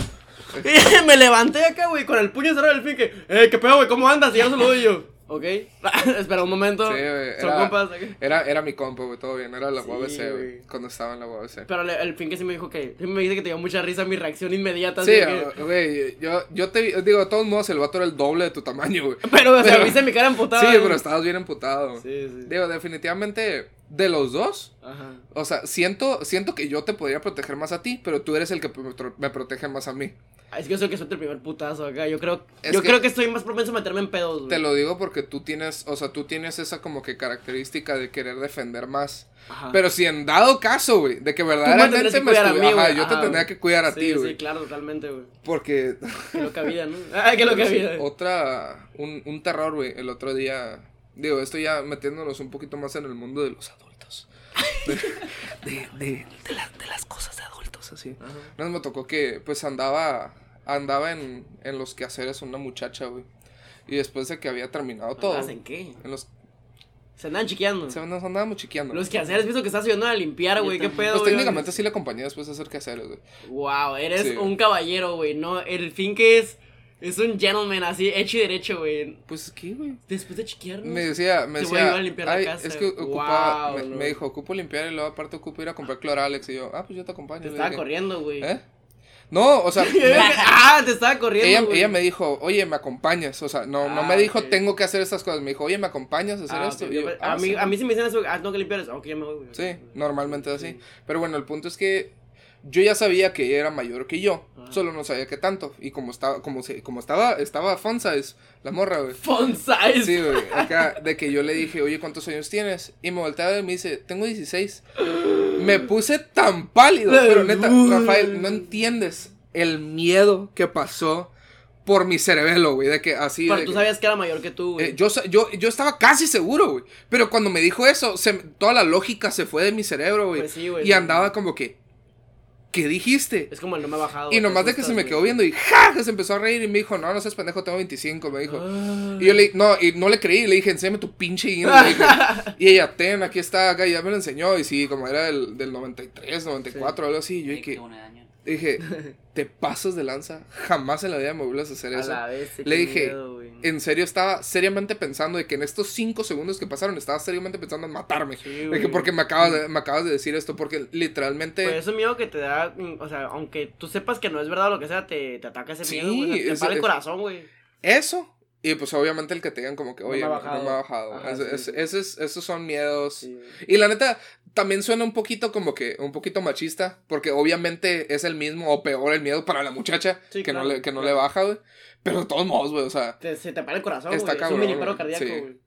S2: Y me levanté acá, güey, con el puño cerrado del finque. Eh, qué pedo, güey, ¿cómo andas? Y ya se lo doy yo. ¿Ok? Espera un momento.
S1: Sí, güey,
S2: Son
S1: era-. Era, era mi compa, güey, todo bien. Era la
S2: Sí,
S1: UABC, güey. Cuando estaba en la UABC.
S2: Pero le- el fin que sí me dijo que. sí me dice que te dio mucha risa mi reacción inmediata.
S1: Sí,
S2: que-
S1: güey, yo, yo te vi- digo, de todos modos, el vato era el doble de tu tamaño, güey.
S2: pero, o sea,
S1: pero-
S2: viste mi cara emputada.
S1: Sí,
S2: güey.
S1: pero estabas bien emputado.
S2: Sí, sí.
S1: Digo, definitivamente, de los dos,
S2: Ajá.
S1: o sea, siento, siento que yo te podría proteger más a ti, pero tú eres el que me protege más a mí.
S2: Es que yo soy que suelta el primer putazo acá. Yo creo,
S1: Es
S2: yo
S1: que-
S2: creo que estoy más propenso a meterme en pedos, güey.
S1: Te lo digo porque tú tienes, o sea, tú tienes esa como que característica de querer defender más.
S2: Ajá.
S1: Pero si en dado caso, güey, de que verdaderamente
S2: que
S1: me
S2: cuidar a
S1: estuvi-
S2: mí,
S1: ajá, yo te tendría que cuidar a
S2: sí,
S1: ti, güey.
S2: Sí, claro, totalmente, güey.
S1: Porque
S2: Que loca vida, ¿no? Ah, que loca vida.
S1: otra, un, un terror, güey, el otro día, digo, esto ya metiéndonos un poquito más en el mundo de los adultos. De, de, de, de la- de las cosas de adultos, así.
S2: Ajá.
S1: Una vez me tocó que, pues, andaba, andaba en, en los quehaceres una muchacha, güey. Y después de que había terminado todo,
S2: ¿Hacen qué?
S1: en los,
S2: Se andan chiqueando.
S1: se, nos andábamos chiqueando.
S2: Los que hacer, visto que estás ayudando a limpiar, güey. ¿Qué pedo,
S1: Pues
S2: güey?
S1: técnicamente sí le acompañé después de hacer quehaceres, güey.
S2: Wow, eres
S1: Sí.
S2: un caballero, güey. No, el fin que es. Es un gentleman así, hecho y derecho, güey.
S1: Pues, ¿qué, güey?
S2: Después de chiquearnos.
S1: Me decía, me
S2: Te voy a
S1: decía,
S2: a limpiar la
S1: "Ay,
S2: casa".
S1: es que ocupa,
S2: Wow,
S1: me,
S2: no.
S1: me dijo, ocupo limpiar y luego aparte ocupo ir a comprar cloralex y yo, ah, pues yo te acompaño.
S2: Te estaba
S1: dije,
S2: corriendo, güey.
S1: ¿Eh? No, o sea, me-
S2: ah, te estaba corriendo.
S1: ella, ella me dijo, oye, me acompañas, o sea, no, no
S2: Ah,
S1: me dijo,
S2: ok.
S1: tengo que hacer estas cosas, me dijo, oye, me acompañas a hacer
S2: Ah,
S1: esto.
S2: ok,
S1: Y
S2: yo-
S1: yo,
S2: a,
S1: "Ah,
S2: mí,
S1: sí".
S2: a mí sí me dicen eso, ah, no que limpiar eso. Ok, ya me voy, güey.
S1: Sí, normalmente así. Pero bueno, el punto es que yo ya sabía que ella era mayor que yo,
S2: Ajá.
S1: solo no sabía qué tanto. Y como estaba, como se, como estaba, estaba fun size, la morra, güey.
S2: Fun size.
S1: Sí, güey, acá, de que yo le dije, oye, ¿cuántos años tienes? Y me voltea a ver y me dice, tengo 16. Me puse tan pálido, pero neta, Rafael, no entiendes el miedo que pasó por mi cerebelo, güey, de que así...
S2: Pero
S1: de
S2: tú
S1: que-
S2: sabías que era mayor que tú, güey.
S1: eh, yo, yo, yo estaba casi seguro, güey. Pero cuando me dijo eso, se, toda la lógica se fue de mi cerebro, güey.
S2: Pues sí, güey,
S1: y andaba como que, ¿qué dijiste?
S2: Es como el no me ha bajado.
S1: Y nomás de que se me quedó viendo y ¡ja! Se empezó a reír y me dijo, no, no seas pendejo, tengo 25, me dijo.
S2: Ay.
S1: Y yo le no, y no le creí, le dije, enséñame tu pinche INE". Y ella, ten, aquí está, acá, y ya me lo enseñó. Y sí, como era del, del 93, 94, algo así. Yo
S3: Sí,
S1: dije,
S3: qué buena daño.
S1: Dije, te pasas de lanza, jamás en la vida me vuelvas a hacer
S2: A
S1: eso.
S2: la vez,
S1: Le dije,
S2: miedo, güey.
S1: En serio, estaba seriamente pensando de que en estos 5 segundos que pasaron, estaba seriamente pensando en matarme.
S2: Sí,
S1: de que
S2: güey.
S1: porque me acabas, de, me acabas de decir esto, porque literalmente...
S2: Pues ese miedo que te da, mm, o sea, aunque tú sepas que no es verdad o lo que sea, te, te ataca ese
S1: Sí,
S2: miedo, güey. o sea, Te
S1: es-
S2: para el
S1: es-
S2: corazón, güey.
S1: Eso. Y pues obviamente el que te digan como que,
S2: No me
S1: oye,
S2: ha bajado.
S1: no me ha bajado.
S2: Ajá,
S1: Es-
S2: sí,
S1: es-
S2: sí.
S1: esos, esos son miedos.
S2: Sí.
S1: Y la neta, también suena un poquito como que, un poquito machista, porque obviamente es el mismo o peor el miedo para la muchacha, que,
S2: claro,
S1: no le, que no
S2: claro.
S1: le baja, güey. Pero de todos modos, güey, o sea,
S2: Te, se te para el corazón,
S1: Está
S2: güey. Es
S1: cabrón,
S2: un mini paro cardíaco, güey.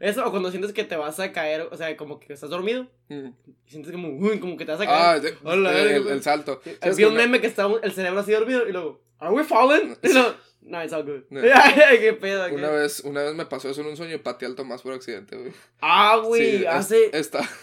S2: Eso, o cuando sientes que te vas a caer, o sea, como que estás dormido,
S1: mm.
S2: y sientes como, uy, como que te vas a
S1: ah,
S2: caer.
S1: de-
S2: Hola,
S1: el,
S2: verga,
S1: el salto.
S2: Sí,
S1: ¿Sabes
S2: Vi
S1: que
S2: un meme que está un- el cerebro así dormido y luego, ¿Are we falling? Y luego, no, it's all good.
S1: No.
S2: ¿Qué pedo? qué?
S1: Una vez, una vez me pasó eso en un sueño y pateé al Tomás por accidente, güey.
S2: Ah, güey,
S1: Sí, es-
S2: hace.
S1: Está.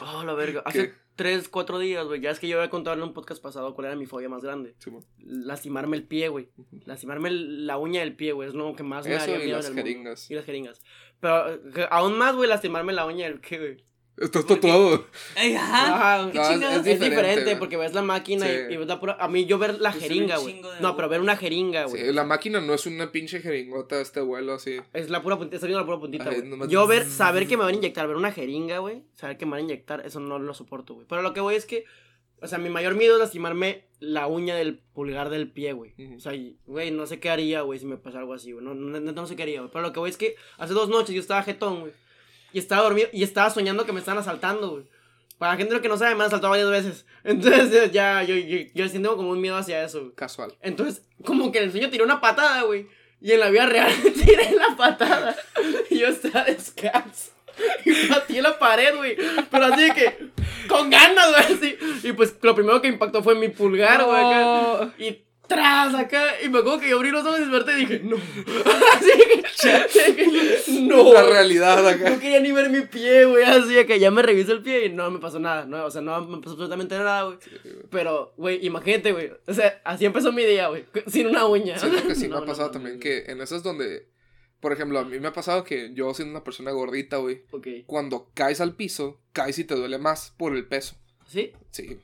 S2: Oh, la verga. Hace
S1: ¿Qué?
S2: tres, cuatro días, güey. Ya es que yo había contado en un podcast pasado cuál era mi fobia más grande.
S1: Sí.
S2: Lastimarme el pie, güey. Lastimarme el- la uña del pie, güey. Es lo que más me
S1: Eso
S2: haría
S1: y
S2: miedo
S1: las
S2: en el mundo.
S1: jeringas.
S2: Y las jeringas. Pero eh, aún más, güey, lastimarme la uña del pie, güey.
S1: Estás
S3: ¿Por qué?
S1: tatuado.
S3: Ajá. ¿Qué
S1: No, es-
S3: chingados?
S1: es
S2: Es diferente, porque ves la máquina y-
S1: Sí.
S2: y, ves la pura... A mí yo ver la
S3: suena
S2: jeringa, güey. No, pero ver una jeringa, güey.
S1: Sí, la máquina no es una pinche jeringota este vuelo así.
S2: Es la pura puntita, está viendo la pura puntita,
S1: Ay,
S2: güey.
S1: nomás-
S2: Yo ver, saber que me van a inyectar, ver una jeringa, güey. Saber que me van a inyectar, eso no lo soporto, güey. Pero lo que voy es que, o sea, mi mayor miedo es lastimarme la uña del pulgar del pie, güey. O sea, güey, no sé qué haría, güey, si me pasa algo así, güey. No, no, no, no sé qué haría, güey. Pero lo que voy es que hace dos noches yo estaba jetón, güey. Y estaba dormido y estaba soñando que me estaban asaltando, güey. Para la gente que no sabe, me han asaltado varias veces. Entonces, ya, yo, yo, yo siento como un miedo hacia eso, güey.
S1: Casual.
S2: Entonces, como que en el sueño tiré una patada, güey. Y en la vida real tiré la patada. Y yo estaba descalzo. Y pateé la pared, güey. Pero así de que, con ganas, güey. Así. Y pues lo primero que impactó fue mi pulgar, güey. Y tras acá. Y me acuerdo que yo abrí los ojos y desperté y dije, no. Así que, no.
S1: La realidad acá.
S2: No quería ni ver mi pie, güey. Así que ya me revisé el pie y no me pasó nada. No, o sea, no me pasó absolutamente nada, güey. Pero, güey, imagínate, güey. O sea, así empezó mi día, güey. Sin una uña.
S1: Siento que sí me
S2: No,
S1: ha
S2: no
S1: pasado también
S2: güey.
S1: que en esas donde, por ejemplo, a mí me ha pasado que yo siendo una persona gordita, güey, cuando caes al piso, caes y te duele más por el peso.
S2: ¿Sí?
S1: Sí,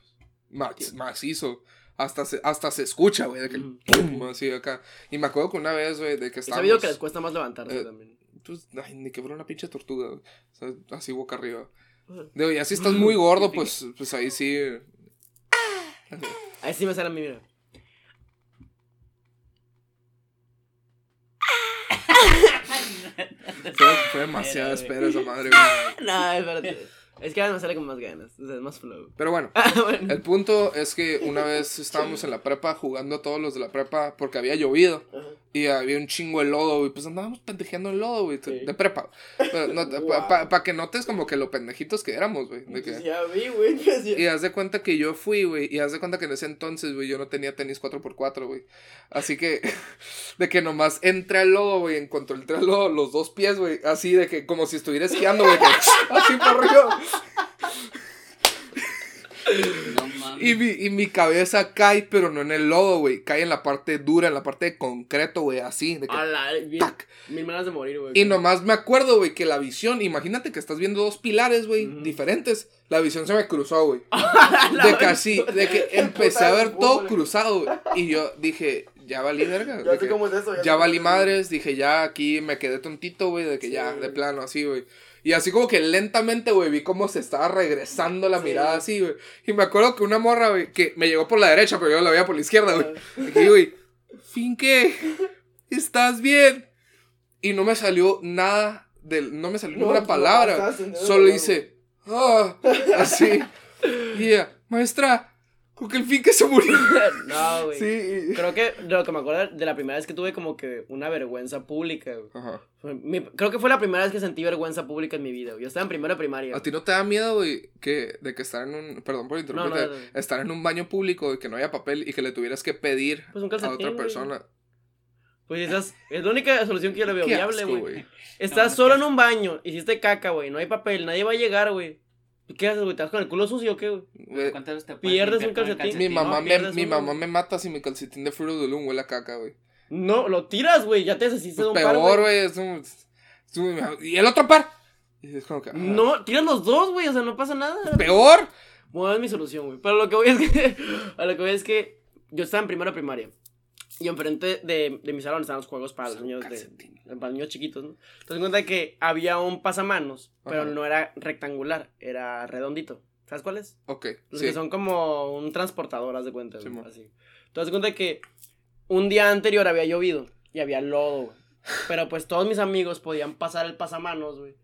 S1: ma- macizo. Hasta se, hasta se escucha, güey, de que
S2: Ujú.
S1: pum, así acá. Y me acuerdo que una vez, güey, de que
S2: He sabido que les cuesta más levantarse
S1: eh,
S2: también.
S1: pues, ay, ni que fuera una pinche tortuga. O sea, así boca arriba. Digo, ya si estás muy gordo, pues, pues ahí sí...
S2: Ahí sí me sale a mí, mira.
S1: Fue, fue demasiada espera esa madre, güey.
S2: No, espérate. Es que ahora me sale con más ganas. O sea, es más flow.
S1: Pero bueno,
S2: Ah, bueno.
S1: el punto es que una vez estábamos en la prepa jugando todos los de la prepa porque había llovido.
S2: Ajá.
S1: Y había un chingo de lodo, güey. Pues andábamos pendejeando en lodo, güey.
S2: Sí.
S1: De prepa. Pero no,
S2: Wow.
S1: Para que notes como que lo pendejitos que éramos, güey.
S2: Pues ya vi, güey. pues ya-
S1: Y haz de cuenta que yo fui, güey. Y haz de cuenta que en ese entonces, güey, yo no tenía tenis 4x4, güey. Así que, de que nomás entré al lodo, güey. En cuanto entré al lodo, los dos pies, güey. Así de que, como si estuviera esquiando, güey. así por arriba.
S3: No mames.
S1: Y mi, y mi cabeza cae, pero no en el lodo, güey. Cae en la parte dura, en la parte de concreto, güey. Así. De que,
S2: A la. Bien,
S1: ¡tac!
S2: mil maneras de morir, güey.
S1: Y nomás me acuerdo, güey, que la visión, imagínate que estás viendo dos pilares, güey, diferentes. La visión se me cruzó, güey. De que así, de que empecé a ver todo cruzado, güey. Y yo dije, ya valí verga.
S2: Ya es eso.
S1: valí madres, dije, ya aquí me quedé tontito, güey, de que
S2: Sí,
S1: ya, de plano, así, güey. Y así como que lentamente, güey, vi cómo se estaba regresando la
S2: Sí.
S1: mirada así, güey. Y me acuerdo que una morra, güey, que me llegó por la derecha, pero yo la veía por la izquierda, güey.
S2: Ah.
S1: Y dije, güey, Finque, ¿estás bien? Y no me salió nada, del, no me salió
S2: No,
S1: ninguna palabra. Solo hice, ah, así. Y ella, maestra, creo que el Finque se murió.
S2: No, güey.
S1: Sí.
S2: Creo que de lo que me acuerdo de la primera vez que tuve como que una vergüenza pública, güey.
S1: Ajá.
S2: Mi- creo que fue la primera vez que sentí vergüenza pública en mi vida, güey. Yo estaba en primero de primaria.
S1: ¿A ti no te da miedo, güey, que, de que estar en un, perdón por interrumpirte,
S2: no, no, no.
S1: estar en un baño público y que no haya papel y que le tuvieras que pedir
S2: Pues un
S1: a otra
S2: güey.
S1: persona?
S2: Pues esas, es la única solución que yo le veo
S1: Qué
S2: viable,
S1: asco,
S2: güey. Estás solo en un baño, hiciste caca, güey. No hay papel, nadie va a llegar, güey. ¿Qué haces, güey? ¿Te vas con el culo sucio o qué, güey?
S1: Güey,
S3: ¿Cuántas veces te puedes
S2: Pierdes un calcetín.
S1: Mi mamá,
S2: no,
S1: me, mi
S2: uno,
S1: mamá
S2: güey.
S1: me mata si mi calcetín de Fruit of the Loom huele a caca, güey.
S2: No, lo tiras, güey. Ya te deshiciste
S1: Pues
S2: de un par,
S1: peor,
S2: güey.
S1: güey. es un- es un- ¿Y el otro par? Y es como que, ah,
S2: No, tiras los dos, güey. O sea, no pasa nada.
S1: ¿Peor?
S2: Bueno, es mi solución, güey. Pero lo que voy es que. A lo que voy es que. Yo estaba en primera primaria. Y enfrente de, de mi salón estaban los juegos para los niños de, para niños chiquitos, ¿no? Entonces me cuenta que había un pasamanos, pero
S1: Ajá.
S2: no era rectangular, era redondito. ¿Sabes cuál es?
S1: Ok,
S2: Los
S1: sí.
S2: que son como un transportador, haz de cuenta,
S1: Simón.
S2: así. Entonces cuenta que un día anterior había llovido y había lodo, güey. Pero pues todos mis amigos podían pasar el pasamanos, güey.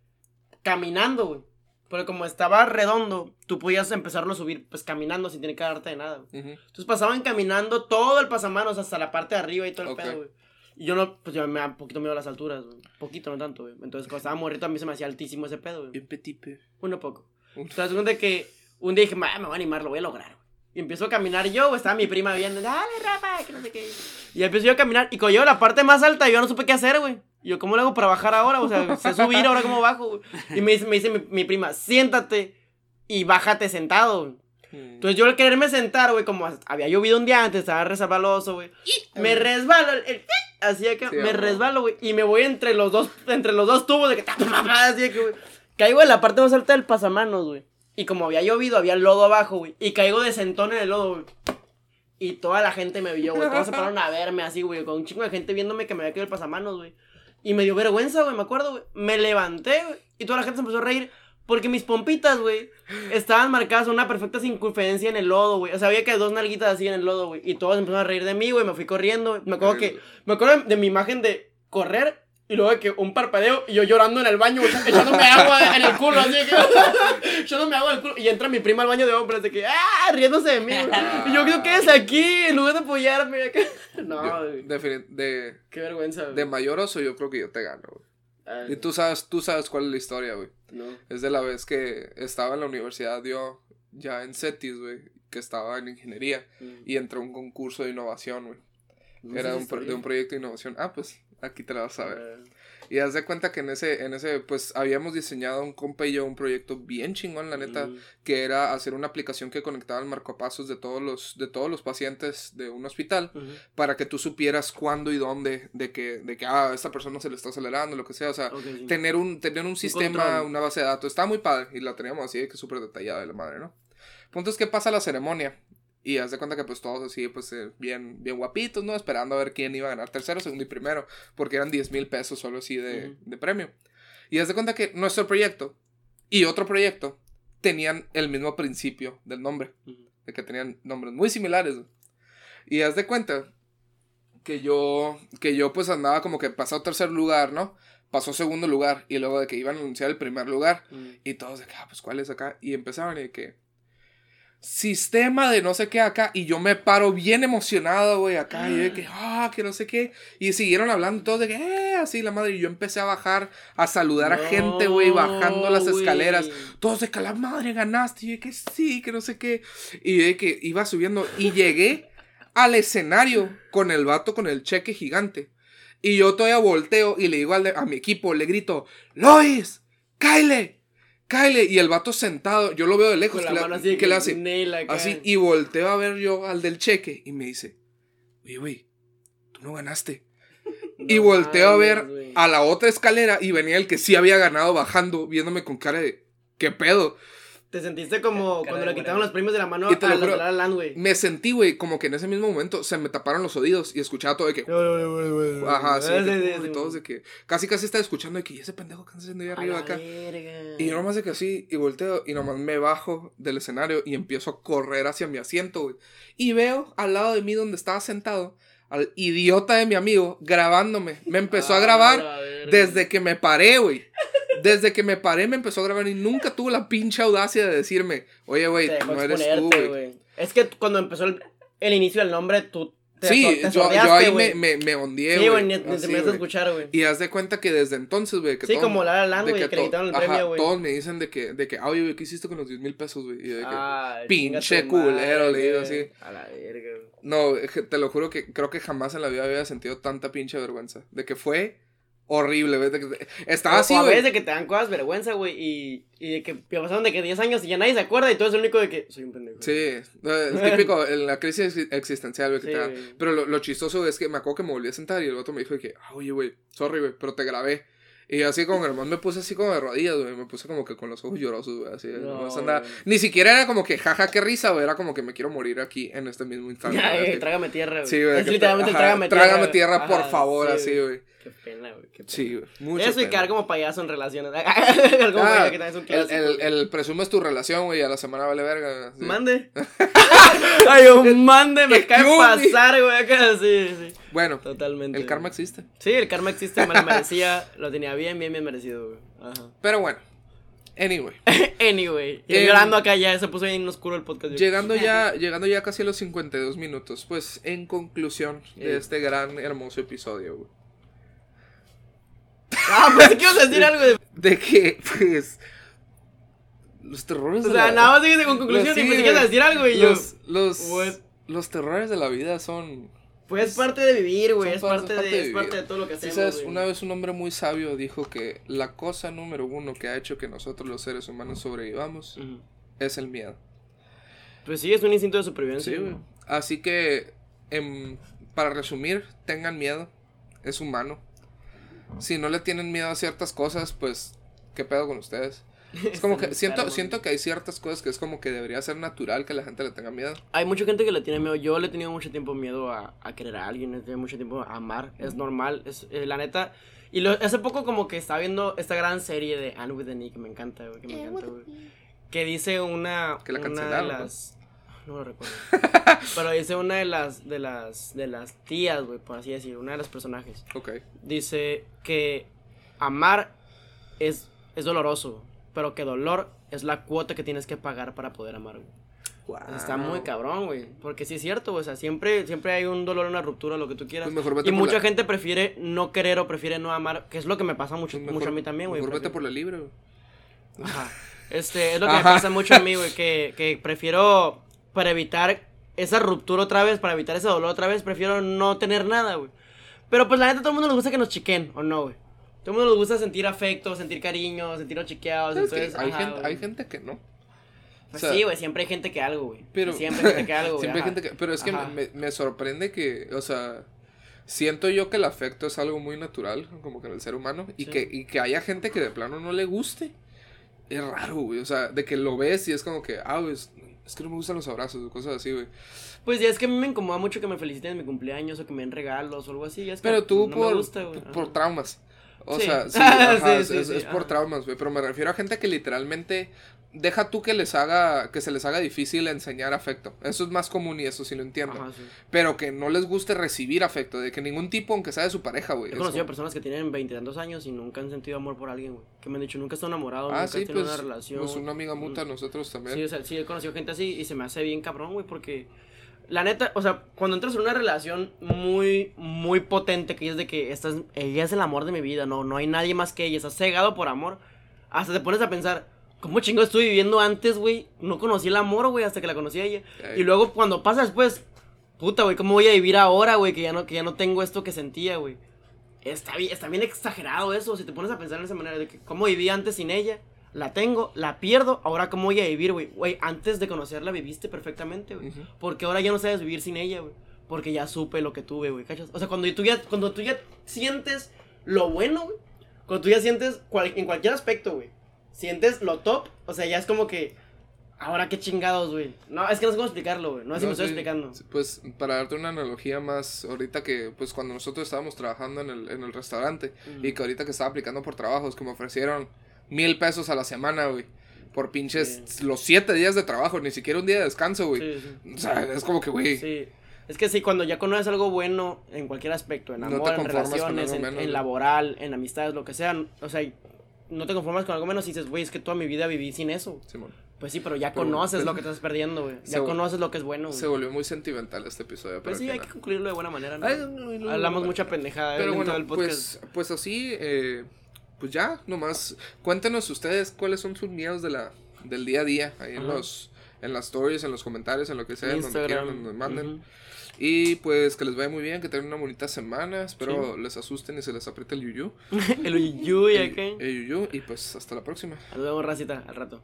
S2: Caminando, güey. Pero como estaba redondo, tú podías empezarlo a subir, pues caminando sin tener que darte de nada.
S1: Ujú.
S2: Entonces pasaban caminando todo el pasamanos hasta la parte de arriba y todo el pedo, güey. Y yo no, pues yo me da un poquito miedo a las alturas, güey. Poquito, no tanto, güey. Entonces cuando estaba morrito a mí se me hacía altísimo ese pedo, güey.
S1: Bien petit.
S2: Uno poco.
S1: Un-
S2: Entonces que un día dije, "Ma, me voy a animar, lo voy a lograr, güey. Y empiezo a caminar yo, güey. Estaba mi prima viendo, dale, Rafa, que no sé qué. Y empiezo yo a caminar. Y cuando llego a la parte más alta, yo no supe qué hacer, güey. Y yo, ¿cómo lo hago para bajar ahora? O sea, sé subir, ahora cómo bajo, güey. Y me dice, me dice mi, mi prima, siéntate y bájate sentado, güey. Entonces yo al quererme sentar, güey, como había llovido un día antes, estaba resbaloso, güey. Me resbalo, el, el- así
S1: Sí,
S2: me
S1: amor.
S2: resbalo, güey. Y me voy entre los dos, entre los dos tubos de que así que, güey. Caigo en la parte más alta del pasamanos, güey. Y como había llovido, había lodo abajo, güey. Y caigo de sentón en el lodo, güey. Y toda la gente me vio, güey. Todos se pararon a verme así, güey. Con un chingo de gente viéndome que me había caído el pasamanos, güey. Y me dio vergüenza, güey, me acuerdo, güey. Me levanté, güey. Y toda la gente se empezó a reír. Porque mis pompitas, güey, estaban marcadas una perfecta circunferencia en el lodo, güey. O sea, había que dos nalguitas así en el lodo, güey. Y todos empezaron a reír de mí, güey. Me fui corriendo. Me acuerdo que. Me acuerdo de mi imagen de correr. Y luego de que un parpadeo y yo llorando en el baño, echándome agua en el culo, así de que. echándome agua en el culo. Y entra mi prima al baño de hombres, de que. ¡Ah! Riéndose de mí. Y yo, ¿qué quedas aquí? En lugar de apoyarme. No,
S1: defini- de,
S2: Qué vergüenza, güey.
S1: de mayor oso, yo creo que yo te gano, güey. Y tú sabes, tú sabes cuál es la historia, güey.
S2: No.
S1: Es de la vez que estaba en la universidad, yo, ya en CETIS, güey, que estaba en ingeniería. Y entré a un concurso de innovación, güey.
S2: No
S1: Era un de un proyecto de innovación. Ah, pues aquí te la vas a ver. Y haz de cuenta que en ese, en ese, pues habíamos diseñado un compa y yo un proyecto bien chingón, la neta,
S2: mm,
S1: que era hacer una aplicación que conectaba el marcapasos de todos los, de todos los pacientes de un hospital
S2: ujú.
S1: para que tú supieras cuándo y dónde, de que, de que, ah, esta persona se le está acelerando, lo que sea, o sea,
S2: Ok, sí.
S1: tener un, tener un sistema,
S2: control.
S1: una base de datos, estaba muy padre y la teníamos así que súper detallada de la madre, ¿no? Punto es que pasa la ceremonia y haz de cuenta que pues todos así, pues eh, bien, bien guapitos, ¿no? Esperando a ver quién iba a ganar tercero, segundo y primero, porque eran 10 mil pesos solo así de, de premio. Y haz de cuenta que nuestro proyecto y otro proyecto tenían el mismo principio del nombre, de que tenían nombres muy similares. Y haz de cuenta que yo, que yo pues andaba como que pasado tercer lugar, ¿no? pasó segundo lugar. Y luego de que iban a anunciar el primer lugar.
S2: Mm.
S1: Y todos de que, ah, pues cuál es acá. Y empezaron y de que. Sistema de no sé qué acá. Y yo me paro bien emocionado, güey, acá. Y de que, ah, que no sé qué. Y siguieron hablando todos de que, eh, así la madre. Y yo empecé a bajar, a saludar a gente, güey, bajando las escaleras. Todos de que la madre ganaste. Y de que sí, que no sé qué. Y de que iba subiendo. Y llegué al escenario con el vato con el cheque gigante. Y yo todavía volteo y le digo al de- a mi equipo, le grito, Lois, Kyle, Kyle. Y el vato sentado, yo lo veo de lejos.
S2: Con la
S1: que le-
S2: mano así de
S1: que le hace? Así, y volteo a ver yo al del cheque y me dice, oye, güey, tú no ganaste. y volteo a ver a la otra escalera y venía el que sí había ganado bajando, viéndome con cara de, ¿qué pedo?
S2: Te sentiste como
S3: Cara
S2: cuando le quitaron los premios de la mano
S1: Y te
S2: a
S1: lo juro,
S2: Land, güey.
S1: Me sentí, güey, como que en ese mismo momento se me taparon los oídos y escuchaba todo de que... Ajá, sí,
S2: sí,
S1: todos de que casi casi estaba escuchando de que "¿Y ese pendejo que está haciendo ahí
S2: A
S1: arriba
S2: la
S1: acá.
S2: verga.
S1: Y yo nomás de que así, y volteo, y nomás me bajo del escenario y empiezo a correr hacia mi asiento, güey. Y veo al lado de mí donde estaba sentado al idiota de mi amigo grabándome. Me empezó a
S2: Ah,
S1: grabar
S2: la verga.
S1: desde que me paré, güey. Desde que me paré me empezó a grabar y nunca tuvo la pinche audacia de decirme, oye, güey, no eres tú, güey.
S2: güey. Es que cuando empezó el, el inicio del nombre, tú te,
S1: Sí,
S2: te
S1: yo, yo ahí me,
S2: güey.
S1: me, me ondeé,
S2: Sí, güey, ni, ni
S1: Así,
S2: te a
S1: güey.
S2: escuchar, güey.
S1: Y haz de cuenta que desde entonces, güey, que
S2: Sí,
S1: todo-
S2: como La La güey, que le
S1: to-
S2: quitaron el
S1: ajá,
S2: premio, güey.
S1: Todos me dicen de que, de que, oye, güey, ¿qué hiciste con los 10 mil pesos, güey? Y de que,
S2: Ay,
S1: pinche culero, le digo
S2: güey.
S1: así.
S2: A la verga, güey.
S1: no, que te lo juro que creo que jamás en la vida había sentido tanta pinche vergüenza. De que fue horrible, que- Estaba
S2: O-
S1: así,
S2: o a
S1: güey.
S2: veces de que te dan cosas vergüenza, güey, y, y de que pasaron de que 10 años y ya nadie se acuerda y tú eres el único de que soy un pendejo.
S1: Sí, el típico, en la crisis ex- existencial, güey, que
S2: Sí,
S1: te
S2: güey.
S1: Pero lo, lo chistoso es que me acuerdo que me volví a sentar y el otro me dijo que, ah, oye, güey, sorry, güey, pero te grabé. Y así como que nomás me puse así como de rodillas, güey, me puse como que con los ojos llorosos, güey, así.
S2: No, güey.
S1: Ni siquiera era como que, jaja, qué risa, güey, era como que me quiero morir aquí en este mismo instante. Así.
S2: trágame tierra, güey.
S1: Sí, güey.
S2: Es literalmente el trágame tierra.
S1: Trágame tierra, por
S2: Ajá,
S1: favor,
S2: sí,
S1: así, güey.
S2: Qué pena, güey. Qué pena.
S1: Sí. Mucho
S2: Eso y quedar como payaso en relaciones. Como
S1: Ah,
S2: payaso que también es un
S1: el,
S2: clásico.
S1: el,
S2: güey.
S1: el presumes tu relación, güey, a la semana vale verga. sí.
S2: Mande. Ay, un mande, me
S1: ¿Qué
S2: cae pasar, güey. Acá, sí, sí.
S1: Bueno,
S2: Totalmente.
S1: el karma existe.
S2: Sí, el karma existe, me lo merecía. Lo tenía bien, bien, bien merecido, güey. Ajá.
S1: Pero bueno, anyway.
S2: Anyway. Y llorando acá ya, se puso bien oscuro el podcast.
S1: Llegando ya, llegando ya casi a los 52 minutos, pues en conclusión de
S2: Eh.
S1: este gran, hermoso episodio, güey.
S2: Ah, pues que ibas a decir algo de.
S1: De que, pues, los terrores
S2: O
S1: de
S2: sea,
S1: la
S2: nada más dijiste con conclusión
S1: Sí,
S2: y pues ibas a decir algo y yo.
S1: Los, los,
S2: What?
S1: los terrores de la vida son...
S2: Pues es parte de vivir, güey. Es
S1: parte-
S2: parte,
S1: es parte
S2: de,
S1: de
S2: es parte de todo lo que
S1: Sí,
S2: hacemos.
S1: sabes, una vez un hombre muy sabio dijo que la cosa número uno que ha hecho que nosotros los seres humanos sobrevivamos es el miedo.
S2: Pues sí, es un instinto de supervivencia.
S1: Sí, güey. Así que, em, para resumir, tengan miedo. Es humano. Si no le tienen miedo a ciertas cosas, pues, ¿qué pedo con ustedes? Es como que siento, siento que hay ciertas cosas que es como que debería ser natural que la gente le tenga miedo.
S2: Hay mucha gente que le tiene miedo. Yo le he tenido mucho tiempo miedo a, a querer a alguien. Le he tenido mucho tiempo a amar. Es normal. Es, eh, la neta. Y lo, hace poco como que estaba viendo esta gran serie de Anne with the Nick. Que me encanta, güey. Que me encanta, güey. Que dice una.
S1: Que la
S2: una de.
S1: No
S2: lo recuerdo. Pero dice una de las. De las. De las tías, güey. Por así decir. Una de los personajes.
S1: Ok.
S2: Dice que amar es, es doloroso. Pero que dolor es la cuota que tienes que pagar para poder amar, güey. Está muy cabrón, güey. Porque sí es cierto, güey. O sea, siempre, siempre hay un dolor, una ruptura, lo que tú quieras.
S1: Pues mejor
S2: y mucha
S1: la-
S2: gente prefiere no querer o prefiere no amar, que es lo que me pasa mucho,
S1: Pues mejor-
S2: mucho a mí también, güey.
S1: Mejor vete por la libre, güey.
S2: Ajá. Este, es lo que me pasa mucho a mí, güey. Que, que prefiero, para evitar esa ruptura otra vez, para evitar ese dolor otra vez, prefiero no tener nada, güey. Pero pues la neta, todo el mundo nos gusta que nos chiquen, ¿o no, güey? Todo el mundo nos gusta sentir afecto, sentir cariño, sentirnos chiqueados. Entonces,
S1: hay,
S2: ajá,
S1: gente, hay gente que no.
S2: Pues
S1: o sea,
S2: sí, güey, siempre hay gente que algo, güey.
S1: Pero
S2: Siempre hay gente que algo, güey.
S1: Siempre hay gente que. Pero es que me, me sorprende que, o sea, siento yo que el afecto es algo muy natural, como que en el ser humano, y,
S2: Sí.
S1: que, y que haya gente que de plano no le guste. Es raro, güey. O sea, de que lo ves y es como que, ah, güey, es, que no me gustan los abrazos o cosas así, güey.
S2: Pues ya es que a mí me incomoda mucho que me feliciten en mi cumpleaños o que me den regalos o algo así. ya es
S1: Pero
S2: como,
S1: tú
S2: no
S1: por,
S2: me gusta, güey.
S1: por traumas. O
S2: Sí.
S1: sea, sí, ajá, es,
S2: sí,
S1: es- por traumas, güey. Pero me refiero a gente que literalmente deja tú que les haga, que se les haga difícil enseñar afecto. Eso es más común y eso sí lo entiendo.
S2: Ajá, sí.
S1: Pero que no les guste recibir afecto, de que ningún tipo, aunque sea de su pareja, güey.
S2: He conocido
S1: como-
S2: personas que tienen veintitantos años y nunca han sentido amor por alguien, güey. Que me han dicho, nunca he estado enamorado,
S1: Ah,
S2: nunca
S1: sí,
S2: tenido
S1: pues,
S2: una relación.
S1: pues una amiga muta, nosotros también.
S2: Sí, o sea, sí, he conocido gente así y se me hace bien cabrón, güey, porque la neta, o sea, cuando entras en una relación muy, muy potente, que es de que estás, ella es el amor de mi vida, no, no hay nadie más que ella, estás cegado por amor, hasta te pones a pensar, ¿cómo chingo estuve viviendo antes, güey? No conocí el amor, güey, hasta que la conocí a ella. Y luego cuando pasa después, puta, güey, ¿cómo voy a vivir ahora, güey? Que ya no, que ya no tengo esto que sentía, güey. Está bien, está bien exagerado eso, si te pones a pensar en esa manera, de que cómo viví antes sin ella, la tengo, la pierdo, ahora cómo voy a vivir, güey. Güey, antes de conocerla viviste perfectamente, güey. Porque ahora ya no sabes vivir sin ella, güey. Porque ya supe lo que tuve, güey, ¿cachas? O sea, cuando tú ya, cuando tú ya sientes lo bueno, güey. Cuando tú ya sientes cual- en cualquier aspecto, güey. Sientes lo top, o sea, ya es como que... Ahora qué chingados, güey. No, es que no sé cómo explicarlo, güey. No sé si
S1: No,
S2: me estoy
S1: sí,
S2: explicando.
S1: Pues para darte una analogía más, ahorita que, pues cuando nosotros estábamos trabajando en el, en el restaurante y que ahorita que estaba aplicando por trabajos, que me ofrecieron mil pesos a la semana, güey, por pinches los siete días de trabajo, ni siquiera un día de descanso, güey.
S2: Sí.
S1: O sea, es como que, güey,
S2: Sí. Es que sí, cuando ya conoces algo bueno en cualquier aspecto, en amor, en relaciones, en,
S1: menos,
S2: en laboral, en amistades, lo que sea, o sea, no te conformas con algo menos y dices, güey, es que toda mi vida viví sin eso.
S1: Simón.
S2: Pues sí, pero ya
S1: Pero
S2: conoces
S1: pues-
S2: lo que estás perdiendo, güey. Ya conoces lo que es bueno.
S1: Se volvió muy sentimental este episodio.
S2: Pues
S1: pero
S2: sí,
S1: al
S2: hay que concluirlo de buena manera, ¿no?
S1: Ay, no, no, no,
S2: Hablamos mucha pendejada
S1: Pero bueno,
S2: el podcast.
S1: pues, pues así, eh, pues ya, nomás, cuéntenos ustedes cuáles son sus miedos de la, del día a día, ahí en los, en las stories, en los comentarios, en lo que sea, donde quieran, donde manden. Y pues que les vaya muy bien, que tengan una bonita semana, espero les asusten y se les apriete el yuyu.
S2: el uyuy
S1: el,
S2: acá.
S1: el yuyu, y pues hasta la próxima.
S2: Nos vemos, racita, al rato.